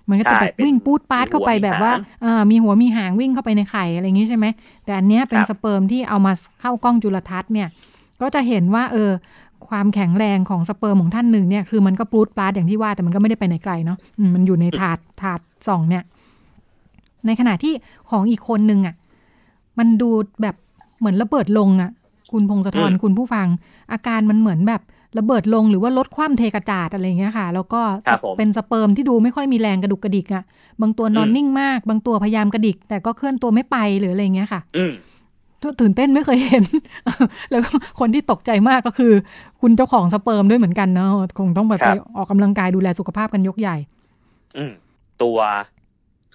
[SPEAKER 1] มันก็จะแบบ
[SPEAKER 2] ใช่เป็น
[SPEAKER 1] วิ่งปูดปาดเข้าไป
[SPEAKER 2] หัวมี
[SPEAKER 1] แบบว่า
[SPEAKER 2] หาง
[SPEAKER 1] อ่ามีหัวมีหางวิ่งเข้าไปในไข่อะไรอย่างนี้ใช่ไหมแต่อันเนี้ยเป็น
[SPEAKER 2] ครับ
[SPEAKER 1] สเปิร์มที่เอามาเข้ากล้องจุลทรรศน์เนี่ย ก็จะเห็นว่า เออ ความแข็งแรงของสเปิร์มของท่านหนึ่งเนี่ยคือมันก็ปลูดปลาดอย่างที่ว่าแต่มันก็ไม่ได้ไปไหนไกลเนาะอืมมันอยู่ในถาดถาดส่องเนี่ย ในขณะที่ของอีกคนหนึ่งอะ มันดูแบบเหมือนระเบิดลงอะ คุณพงศธร
[SPEAKER 2] อืม
[SPEAKER 1] คุณผู้ฟัง อาการมันเหมือนแบบระเบิดลงหรือว่าลดความเทกระจาดอะไรอย่างเงี้ยค่ะ แล้วก็
[SPEAKER 2] ครับผม
[SPEAKER 1] เป็นสเปิร์มที่ดูไม่ค่อยมีแรงกระดุกกระดิกอะ บางตัวนอน
[SPEAKER 2] อืม
[SPEAKER 1] นิ่งมาก บางตัวพยายามกระดิก แต่ก็เคลื่อนตัวไม่ไปหรืออะไรอย่างเงี้ยค่ะ
[SPEAKER 2] อืม
[SPEAKER 1] ตื่นเต้นไม่เคยเห็น แล้วก็คนที่ตกใจมากก็คือ คุณเจ้าของสเปิร์มด้วยเหมือนกันเนาะคงต้องแบบไปออกกำลังกายครับดูแลสุขภาพกันยกใหญ่
[SPEAKER 2] อืมตัว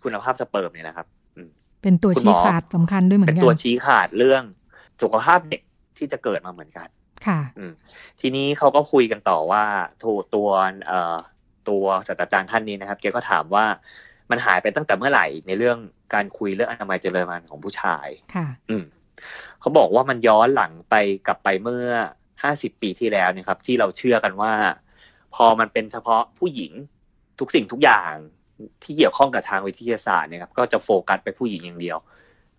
[SPEAKER 2] คุณภาพสเปิร์มเนี่ยนะครับอืม
[SPEAKER 1] เป็นตัวชี้ขาด
[SPEAKER 2] คุณหมอ
[SPEAKER 1] สำคัญด้วยเหมือ
[SPEAKER 2] เป็น
[SPEAKER 1] นกั
[SPEAKER 2] ตัวนชี้ขาดเรื่องสุขภาพเด็กที่จะเกิดมาเหมือนกัน
[SPEAKER 1] ค่ะ
[SPEAKER 2] อืมทีนี้เขาก็คุยกันต่อว่าถูกตัวเอ่อตัวศาสตราจารย์ท่านนี้นะครับแกก็ถามว่ามันหายไปตั้งแต่เมื่อไหร่ในเรื่องการคุยเรื่องอนามัยเจริญพันธุ์ของผู้ชาย
[SPEAKER 1] ค่ะ
[SPEAKER 2] อืม เขาบอกว่ามันย้อนหลังไปกลับไปเมื่อห้าสิบปีที่แล้วเนะครับ ที่เราเชื่อกันว่า พอมันเป็นเฉพาะผู้หญิงทุกสิ่งทุกอย่างที่เกี่ยวข้องกับทางวิทยาศาสตร์เนี่ยครับ ก็จะโฟกัสไปผู้หญิงอย่างเดียว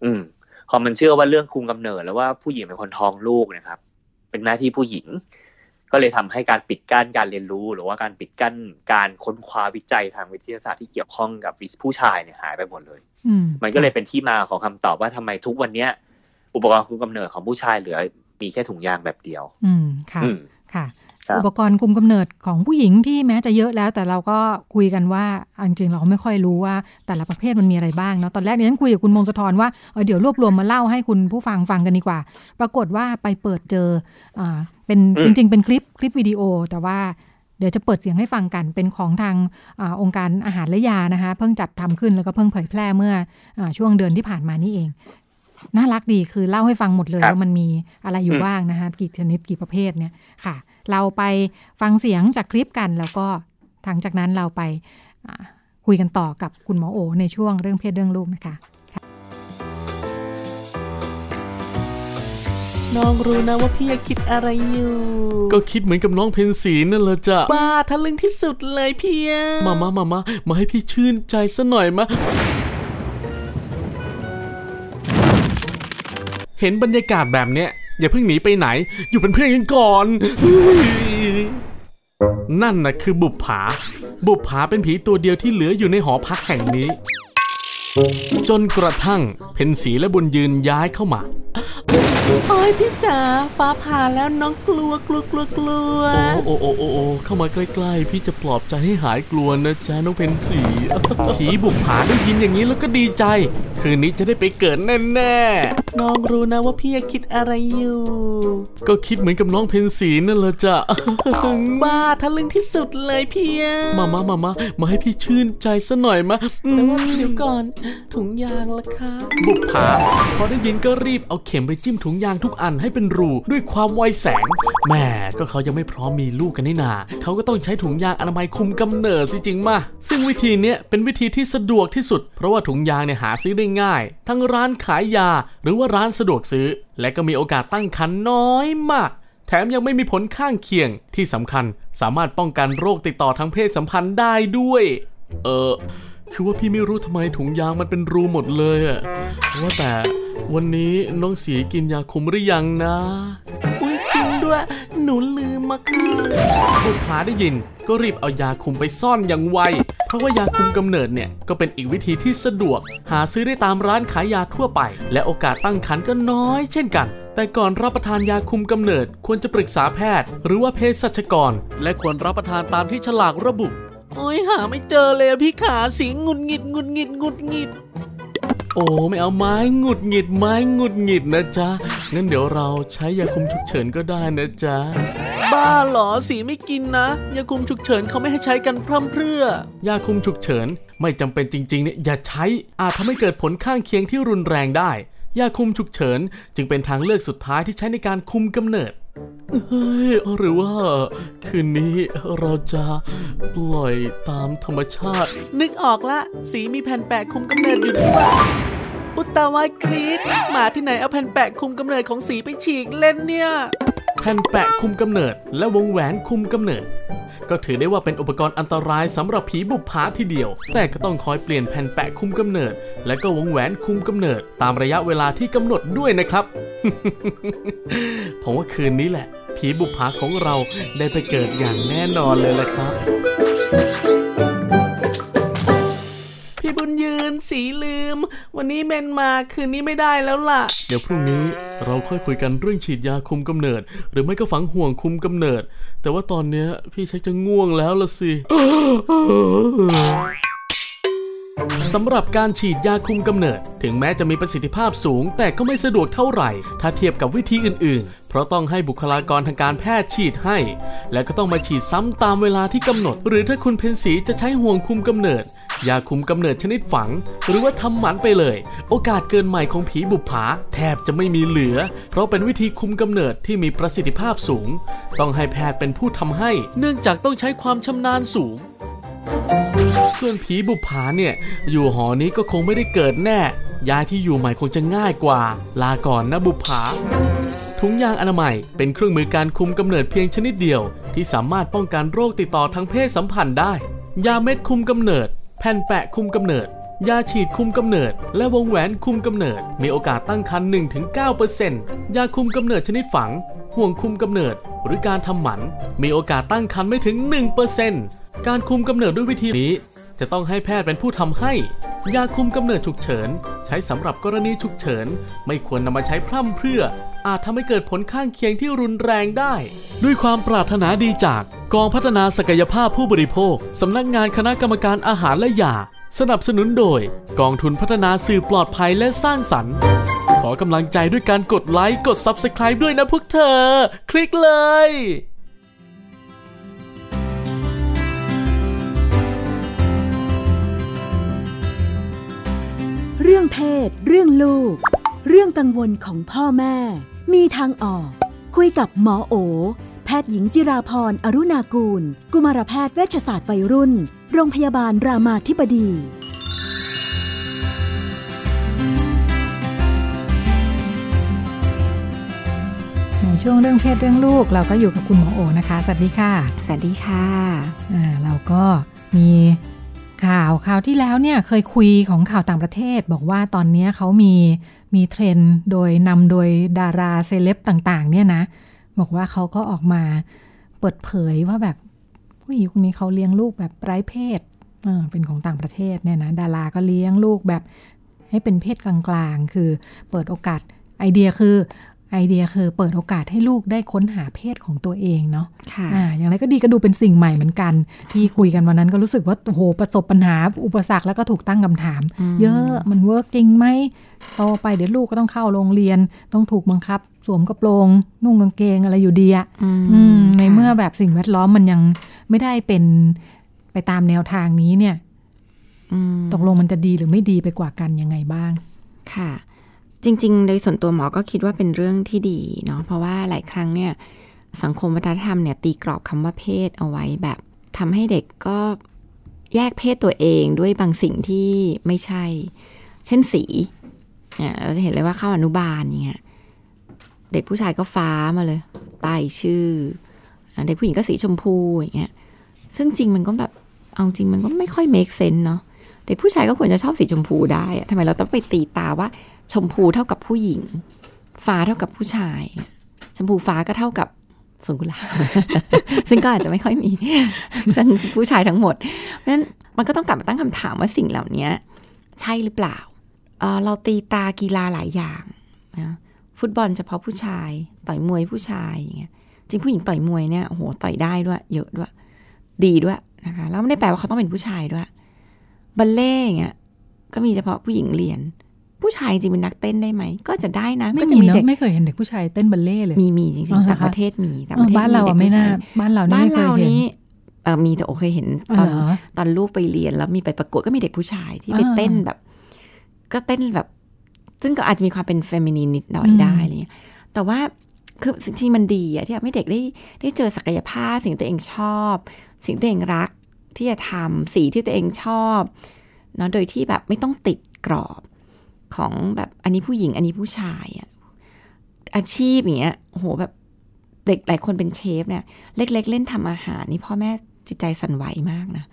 [SPEAKER 2] อืม พอมันเชื่อว่าเรื่องคุมกำเนิด แล้วว่าผู้หญิงเป็นคนท้องลูกนะครับ เป็นหน้าที่ผู้หญิง ก็เลยทำให้การปิดกั้นการเรียนรู้ หรือว่าการปิดกั้นการค้นคว้าวิจัยทางวิทยาศาสตร์ที่เกี่ยวข้องกับผู้ชายเนี่ยหายไปหมดเลย
[SPEAKER 1] อืม
[SPEAKER 2] มันก็เลยเป็นที่มาของคำตอบว่าทำไมทุกวันเนี้ย อุปกรณ์คุมกำเนิดของผู้ชายเหลือ มีแค่ถุงยางแบบเดียว
[SPEAKER 1] อืมค่ะ
[SPEAKER 2] อืม
[SPEAKER 1] ค่ะ
[SPEAKER 2] ครับ
[SPEAKER 1] อุปกรณ์คุมกำเนิดของผู้หญิงที่แม้จะเยอะแล้ว แต่เราก็คุยกันว่าเอาจริงๆเราไม่ค่อยรู้ว่าแต่ละประเภทมันมีอะไรบ้างเนาะตอนแรกเนี่ยฉันคุยกับคุณมงคลทรว่าเออเดี๋ยวรวบรวมมาเล่าให้คุณผู้ฟังฟังกันดีกว่า ปรากฏว่าไปเปิดเจออ่าเป็น
[SPEAKER 2] อืม
[SPEAKER 1] จริง ๆ เป็นคลิปคลิปวิดีโอแต่ว่าเดี๋ยวจะเปิดเสียงให้ฟังกันเป็นของทางอาองค์การอาหารและยานะคะ เพิ่งจัดทำขึ้นแล้วก็เพิ่งเผยแพร่เมื่ออาช่วงเดือนที่ผ่านมานี่เอง น่ารักดีคือเล่าให้ฟังหมดเลย
[SPEAKER 2] ครับ
[SPEAKER 1] ว่ามันมีอะไรอยู่
[SPEAKER 2] อืม
[SPEAKER 1] บ้างนะคะกี่ชนิดกี่ประเภทเนี่ยค่ะ เราไปฟังเสียงจากคลิปกันแล้วก็หลังจากนั้นเราไปอ่าคุยกันต่อกับคุณหมอโอ ในช่วงเรื่องเพศเรื่องลูกนะคะ
[SPEAKER 4] น้องรู้นะว่าพี่อยากคิดอะไรอยู่
[SPEAKER 5] ก็คิดเหมือนกับน้องเพนสีนั่นแหละจ้ะ
[SPEAKER 4] บ้าทะลึ่งที่สุดเลยพี่อะ
[SPEAKER 5] มามามามามาให้พี่ชื่นใจซะหน่อยมา เห็นบรรยากาศแบบเนี้ยอย่าเพิ่งหนีไปไหน อยู่เป็นเพื่อนกันก่อน นั่นน่ะคือบุปผา บุปผาเป็นผีตัวเดียวที่เหลืออยู่ในหอพักแห่งนี้ จนกระทั่งเพนสีและบุญยืนย้ายเข้ามา
[SPEAKER 4] โอ้ยพี่จ๋าฟ้าผ่าแล้วน้องกลัวกลัวกลัวกลัว
[SPEAKER 5] โอ้โอ้โอ้โอ้เข้ามาใกล้ๆ พี่จะปลอบใจให้หายกลัวนะจ๊ะน้องเพนสีผีบุกผาได้ยินอย่างนี้แล้วก็ดีใจ คืนนี้จะได้ไปเกิดแน่
[SPEAKER 4] น้องรู้นะว่าพี่คิดอะไรอยู่
[SPEAKER 5] ๆก็คิดเหมือนกับน้องเพนสีนั่นแหละจ้ะ
[SPEAKER 4] บ้าทะลึ่งที่สุดเลยพี่
[SPEAKER 5] มามามามามาให้พี่ชื่นใจซะหน่อยมะอืม
[SPEAKER 4] แต่ว่าเดี๋ยวก่อน ถุงยางล่ะคะ
[SPEAKER 5] บุกผาพอได้ยินก็รีบเอาเข็มไปจิ้มถุงยางทุกอันให้เป็นรูด้วยความไวแสงแหม่ก็เขายังไม่พร้อมมีลูกกันนี่นาเขาก็ต้องใช้ถุงยางอนามัยคุมกำเนิดสิจริงมาซึ่งวิธีเนี้ยเป็นวิธีที่สะดวกที่สุด เพราะว่าถุงยางเนี่ยหาซื้อได้ง่าย ทั้งร้านขายยาหรือว่าร้านสะดวกซื้อ และก็มีโอกาสตั้งครรภ์น้อยมากแถมยังไม่มีผลข้างเคียงที่สำคัญสามารถป้องกันโรคติดต่อทางเพศสัมพันธ์ได้ด้วย เออ คือว่าพี่ไม่รู้ทำไมถุงยางมันเป็นรูหมดเลยอะว่าแต่วันนี้น้องสีกินยาคุมหรือยังนะ
[SPEAKER 4] อุ้ยจริงด้วย หนูลืมมาค่ะ
[SPEAKER 5] บุกผาได้ยิน ก็รีบเอายาคุมไปซ่อนอย่างไว เพราะว่ายาคุมกำเนิดเนี่ย ก็เป็นอีกวิธีที่สะดวก หาซื้อได้ตามร้านขายยาทั่วไป และโอกาสตั้งครรภ์ก็น้อยเช่นกันแต่ก่อนรับประทานยาคุมกำเนิดควรจะปรึกษาแพทย์ หรือว่าเภสัชกร และควรรับประทานตามที่ฉลากระบุ
[SPEAKER 4] โอ้ยหาไม่เจอเลยอะพี่ขาสีงุดหงิดงุดหงิดงุดหงิด
[SPEAKER 5] โอ้ไม่เอาไม้หงุดหงิดไม้หงุดหงิดนะจ๊ะงั้นเดี๋ยวเราใช้ยาคุมฉุกเฉินก็ได้นะจ๊ะ
[SPEAKER 4] บ้าเหรอสีไม่กินนะยาคุมฉุกเฉินเขาไม่ให้ใช้กันพร่ำเพรื่อ
[SPEAKER 5] ยาคุมฉุกเฉินไม่จำเป็นจริงๆเนี่ยอย่าใช้อาจทำให้เกิดผลข้างเคียงที่รุนแรงได้ยาคุมฉุกเฉิน จึงเป็นทางเลือกสุดท้ายที่ใช้ในการคุมกำเนิดเฮ้ย หรือว่าคืนนี้เราจะปล่อยตามธรรมชาติ
[SPEAKER 4] นึกออกละ สีมีแผ่นแปะคุมกำเนิดอยู่ด้วยอุตตาวายกรีดหมาที่ไหนเอาแผ่นแปะคุมกำเนิดของสีไปฉีกเล่นเนี่ย
[SPEAKER 5] แผ่นแปะคุมกำเนิดและวงแหวนคุมกำเนิด ก็ถือได้ว่าเป็นอุปกรณ์อันตรายสำหรับผีบุปผาทีเดียว แต่ก็ต้องคอยเปลี่ยนแผ่นแปะคุมกำเนิด และก็วงแหวนคุมกำเนิด ตามระยะเวลาที่กำหนดด้วยนะครับ ผมว่าคืนนี้แหละ ผีบุปผาของเราได้ไปเกิดอย่างแน่นอนเลยแหละครับ
[SPEAKER 4] พี่บุญยืนสีลืม วันนี้เมนมาคืนนี้ไม่ได้แล้วล่ะ
[SPEAKER 5] เดี๋ยวพรุ่งนี้เราค่อยคุยกันเรื่องฉีดยาคุมกำเนิด หรือไม่ก็ฝังห่วงคุมกำเนิด แต่ว่าตอนเนี้ยพี่ชักจะง่วงแล้วละสิ สำหรับการฉีดยาคุมกำเนิด ถึงแม้จะมีประสิทธิภาพสูง แต่ก็ไม่สะดวกเท่าไหร่ ถ้าเทียบกับวิธีอื่น ๆ เพราะต้องให้บุคลากรทางการแพทย์ฉีดให้ และก็ต้องมาฉีดซ้ำตามเวลาที่กำหนด หรือถ้าคุณเพนสีจะใช้ห่วงคุมกำเนิด ยาคุมกำเนิดชนิดฝัง หรือว่าทำหมันไปเลย โอกาสเกินใหม่ของผีบุปผา แทบจะไม่มีเหลือ เพราะเป็นวิธีคุมกำเนิดที่มีประสิทธิภาพสูง ต้องให้แพทย์เป็นผู้ทำให้ เนื่องจากต้องใช้ความชำนาญสูง ส่วนผีบุปผาเนี่ย อยู่หอนี้ก็คงไม่ได้เกิดแน่ ย้ายที่อยู่ใหม่คงจะง่ายกว่า ลาก่อนนะบุปผา ถุงยางอนามัยเป็นเครื่องมือการคุมกำเนิดเพียงชนิดเดียว ที่สามารถป้องกันโรคติดต่อทางเพศสัมพันธ์ได้ ยาเม็ดคุมกำเนิด แผ่นแปะคุมกำเนิด ยาฉีดคุมกำเนิด และวงแหวนคุมกำเนิด มีโอกาสตั้งครรภ์1-9%ยาคุมกำเนิดชนิดฝัง ห่วงคุมกำเนิด หรือการทำหมัน มีโอกาสตั้งครรภ์ไม่ถึง 1%การคุมกำเนิดด้วยวิธีนี้ จะต้องให้แพทย์เป็นผู้ทำให้ ยาคุมกำเนิดฉุกเฉิน ใช้สำหรับกรณีฉุกเฉิน ไม่ควรนำมาใช้พร่ำเพรื่อ อาจทำให้เกิดผลข้างเคียงที่รุนแรงได้ ด้วยความปรารถนาดีจากกองพัฒนาศักยภาพผู้บริโภค สำนักงานคณะกรรมการอาหารและยา สนับสนุนโดย กองทุนพัฒนาสื่อปลอดภัยและสร้างสรรค์ ขอกำลังใจด้วยการกดไลค์ กด Subscribe ด้วยนะพวกเธอ คลิกเลย
[SPEAKER 6] เรื่องเพศ เรื่องลูก เรื่องกังวลของพ่อแม่ มีทางออก คุยกับหมอโอ แพทย์หญิงจิราพรอรุณากูล กุมารแพทย์เวชศาสตร์วัยรุ่น โรงพยาบาลรามาธิบดี
[SPEAKER 1] ในช่วงเรื่องเพศเรื่องลูก เราก็อยู่กับคุณหมอโอนะคะ สวัสดีค่ะ
[SPEAKER 7] สวัสดีค่ะ
[SPEAKER 1] อ่าเราก็มี ข่าวข่าวที่แล้วเนี่ยเคยคุยของข่าวต่างประเทศ บอกว่าตอนนี้เขามีมีเทรนด์โดยนำโดยดาราเซเลบต่างๆ เนี่ยนะ บอกว่าเขาก็ออกมาเปิดเผยว่าแบบผู้หญิงคนนี้เขาเลี้ยงลูกแบบไร้เพศเออเป็นของต่างประเทศเนี่ยนะ ดาราก็เลี้ยงลูกแบบให้เป็นเพศกลางๆ คือเปิดโอกาสไอเดียคือ ไอเดียคือเปิดโอกาสให้ลูกได้ค้นหาเพศของตัวเองเนาะ
[SPEAKER 7] ค่ะ
[SPEAKER 1] อ่าอย่างไรก็ดีก็ดูเป็นสิ่งใหม่เหมือนกัน ที่คุยกันวันนั้นก็รู้สึกว่า โอ้โห ประสบปัญหาอุปสรรคแล้วก็ถูกตั้งคำถาม
[SPEAKER 7] อืม
[SPEAKER 1] เยอะมันเวิร์กจริงไหมโตไปเดี๋ยวลูกก็ต้องเข้าโรงเรียน ต้องถูกบังคับ สวมกระโปรง นุ่งกางเกงอะไรอยู่ดีอะ
[SPEAKER 7] อืม
[SPEAKER 1] อืมใน
[SPEAKER 7] ค่ะ
[SPEAKER 1] เมื่อแบบสิ่งแวดล้อมมันยังไม่ได้เป็นไปตามแนวทางนี้เนี่ย
[SPEAKER 7] อืม
[SPEAKER 1] ตกลงมันจะดีหรือไม่ดีไปกว่ากันยังไงบ้าง
[SPEAKER 7] ค่ะ จริง ๆ โดยส่วนตัวหมอก็คิดว่าเป็นเรื่องที่ดีเนาะเพราะว่าหลายครั้งเนี่ยสังคมวัฒนธรรมเนี่ยตีกรอบคำว่าเพศเอาไว้แบบทำให้เด็กก็แยกเพศตัวเองด้วยบางสิ่งที่ไม่ใช่ เช่นสีเนี่ยเราจะเห็นเลยว่าเข้าอนุบาลอย่างเงี้ยเด็กผู้ชายก็ฟ้ามาเลยป้ายชื่อ เด็กผู้หญิงก็สีชมพูอย่างเงี้ยซึ่งจริงมันก็แบบเอาจริงมันก็ไม่ค่อย make sense เนาะ เด็กผู้ชายก็ควรจะชอบสีชมพูได้ทำไมเราต้องไปตีตาว่า ชมพูเท่ากับผู้หญิง ฟ้าเท่ากับผู้ชาย ชมพูฟ้าก็เท่ากับสวนกุลาซึ่งก็อาจจะไม่ค่อยมีทั้งผู้ชายทั้งหมด เพราะฉะนั้นมันก็ต้องกลับมาตั้งคำถามว่าสิ่งเหล่านี้ใช่หรือเปล่าเเราตีตากีฬาหลายอย่างนะฟุตบอลเฉพาะผู้ชาย ต่อยมวยผู้ชายอย่างเงี้ยจริงผู้หญิงต่อยมวยเนี่ยโอ้โหต่อยได้ด้วย เยอะด้วย ดีด้วยนะคะแล้วไม่ได้แปลว่าเขาต้องเป็นผู้ชายด้วย บัลเล่ต์อย่างเงี้ยก็มีเฉพาะผู้หญิงเรียน ผู้ชายจริงเป็นนักเต้นได้ไหม ก็จะได้นะ
[SPEAKER 1] ไม่
[SPEAKER 7] ก็จะ
[SPEAKER 1] มี
[SPEAKER 7] มี
[SPEAKER 1] เน
[SPEAKER 7] เด็ก
[SPEAKER 1] อะไม่เคยเห็นเด็กผู้ชายเต้นบัลเล่ต์เลย
[SPEAKER 7] มีมีจริง
[SPEAKER 1] อ๋อ
[SPEAKER 7] ๆ
[SPEAKER 1] เหรอ
[SPEAKER 7] ต่าง
[SPEAKER 1] คะ
[SPEAKER 7] ประเทศมีต่าง
[SPEAKER 1] เอ
[SPEAKER 7] ป
[SPEAKER 1] อ
[SPEAKER 7] ระเทศ
[SPEAKER 1] บ้านเรา
[SPEAKER 7] ด็
[SPEAKER 1] อะ
[SPEAKER 7] ก
[SPEAKER 1] ไม่
[SPEAKER 7] ผู้
[SPEAKER 1] น่า
[SPEAKER 7] ชย
[SPEAKER 1] บ้านเรานี่
[SPEAKER 7] บ้าน
[SPEAKER 1] ไม่เคย
[SPEAKER 7] เรา
[SPEAKER 1] เห็น
[SPEAKER 7] นี่เออมีแต่โอเคยเห็น
[SPEAKER 1] อ๋อ
[SPEAKER 7] ตอน
[SPEAKER 1] เหรอ
[SPEAKER 7] ตอนลูกไปเรียนแล้วมีไปประกวดก็มีเด็กผู้ชายที่ไป
[SPEAKER 1] อ่า
[SPEAKER 7] เต้นแบบ ก็เต้นแบบ ซึ่งก็อาจจะมีความเป็นเฟมินีนนิดหน่อย
[SPEAKER 1] อืม
[SPEAKER 7] ได้อะไรเงี้ยแต่ว่าคือจริงๆมันดีอะที่ทำให้เด็กได้ได้เจอศักยภาพสิ่งที่ตัวเองชอบ สิ่งที่ตัวเองรัก ที่จะทำสีที่ตัวเองชอบเนาะโดยที่แบบไม่ต้องติดกรอบของแบบอันนี้ผู้หญิงอันนี้ผู้ชายอะอาชีพอย่างเงี้ยโอ้โหแบบเด็กหลายคนเป็นเชฟเนี่ย เล็ก ๆเล่นทำอาหารนี่พ่อแม่จิตใจสั่นไหวมากนะ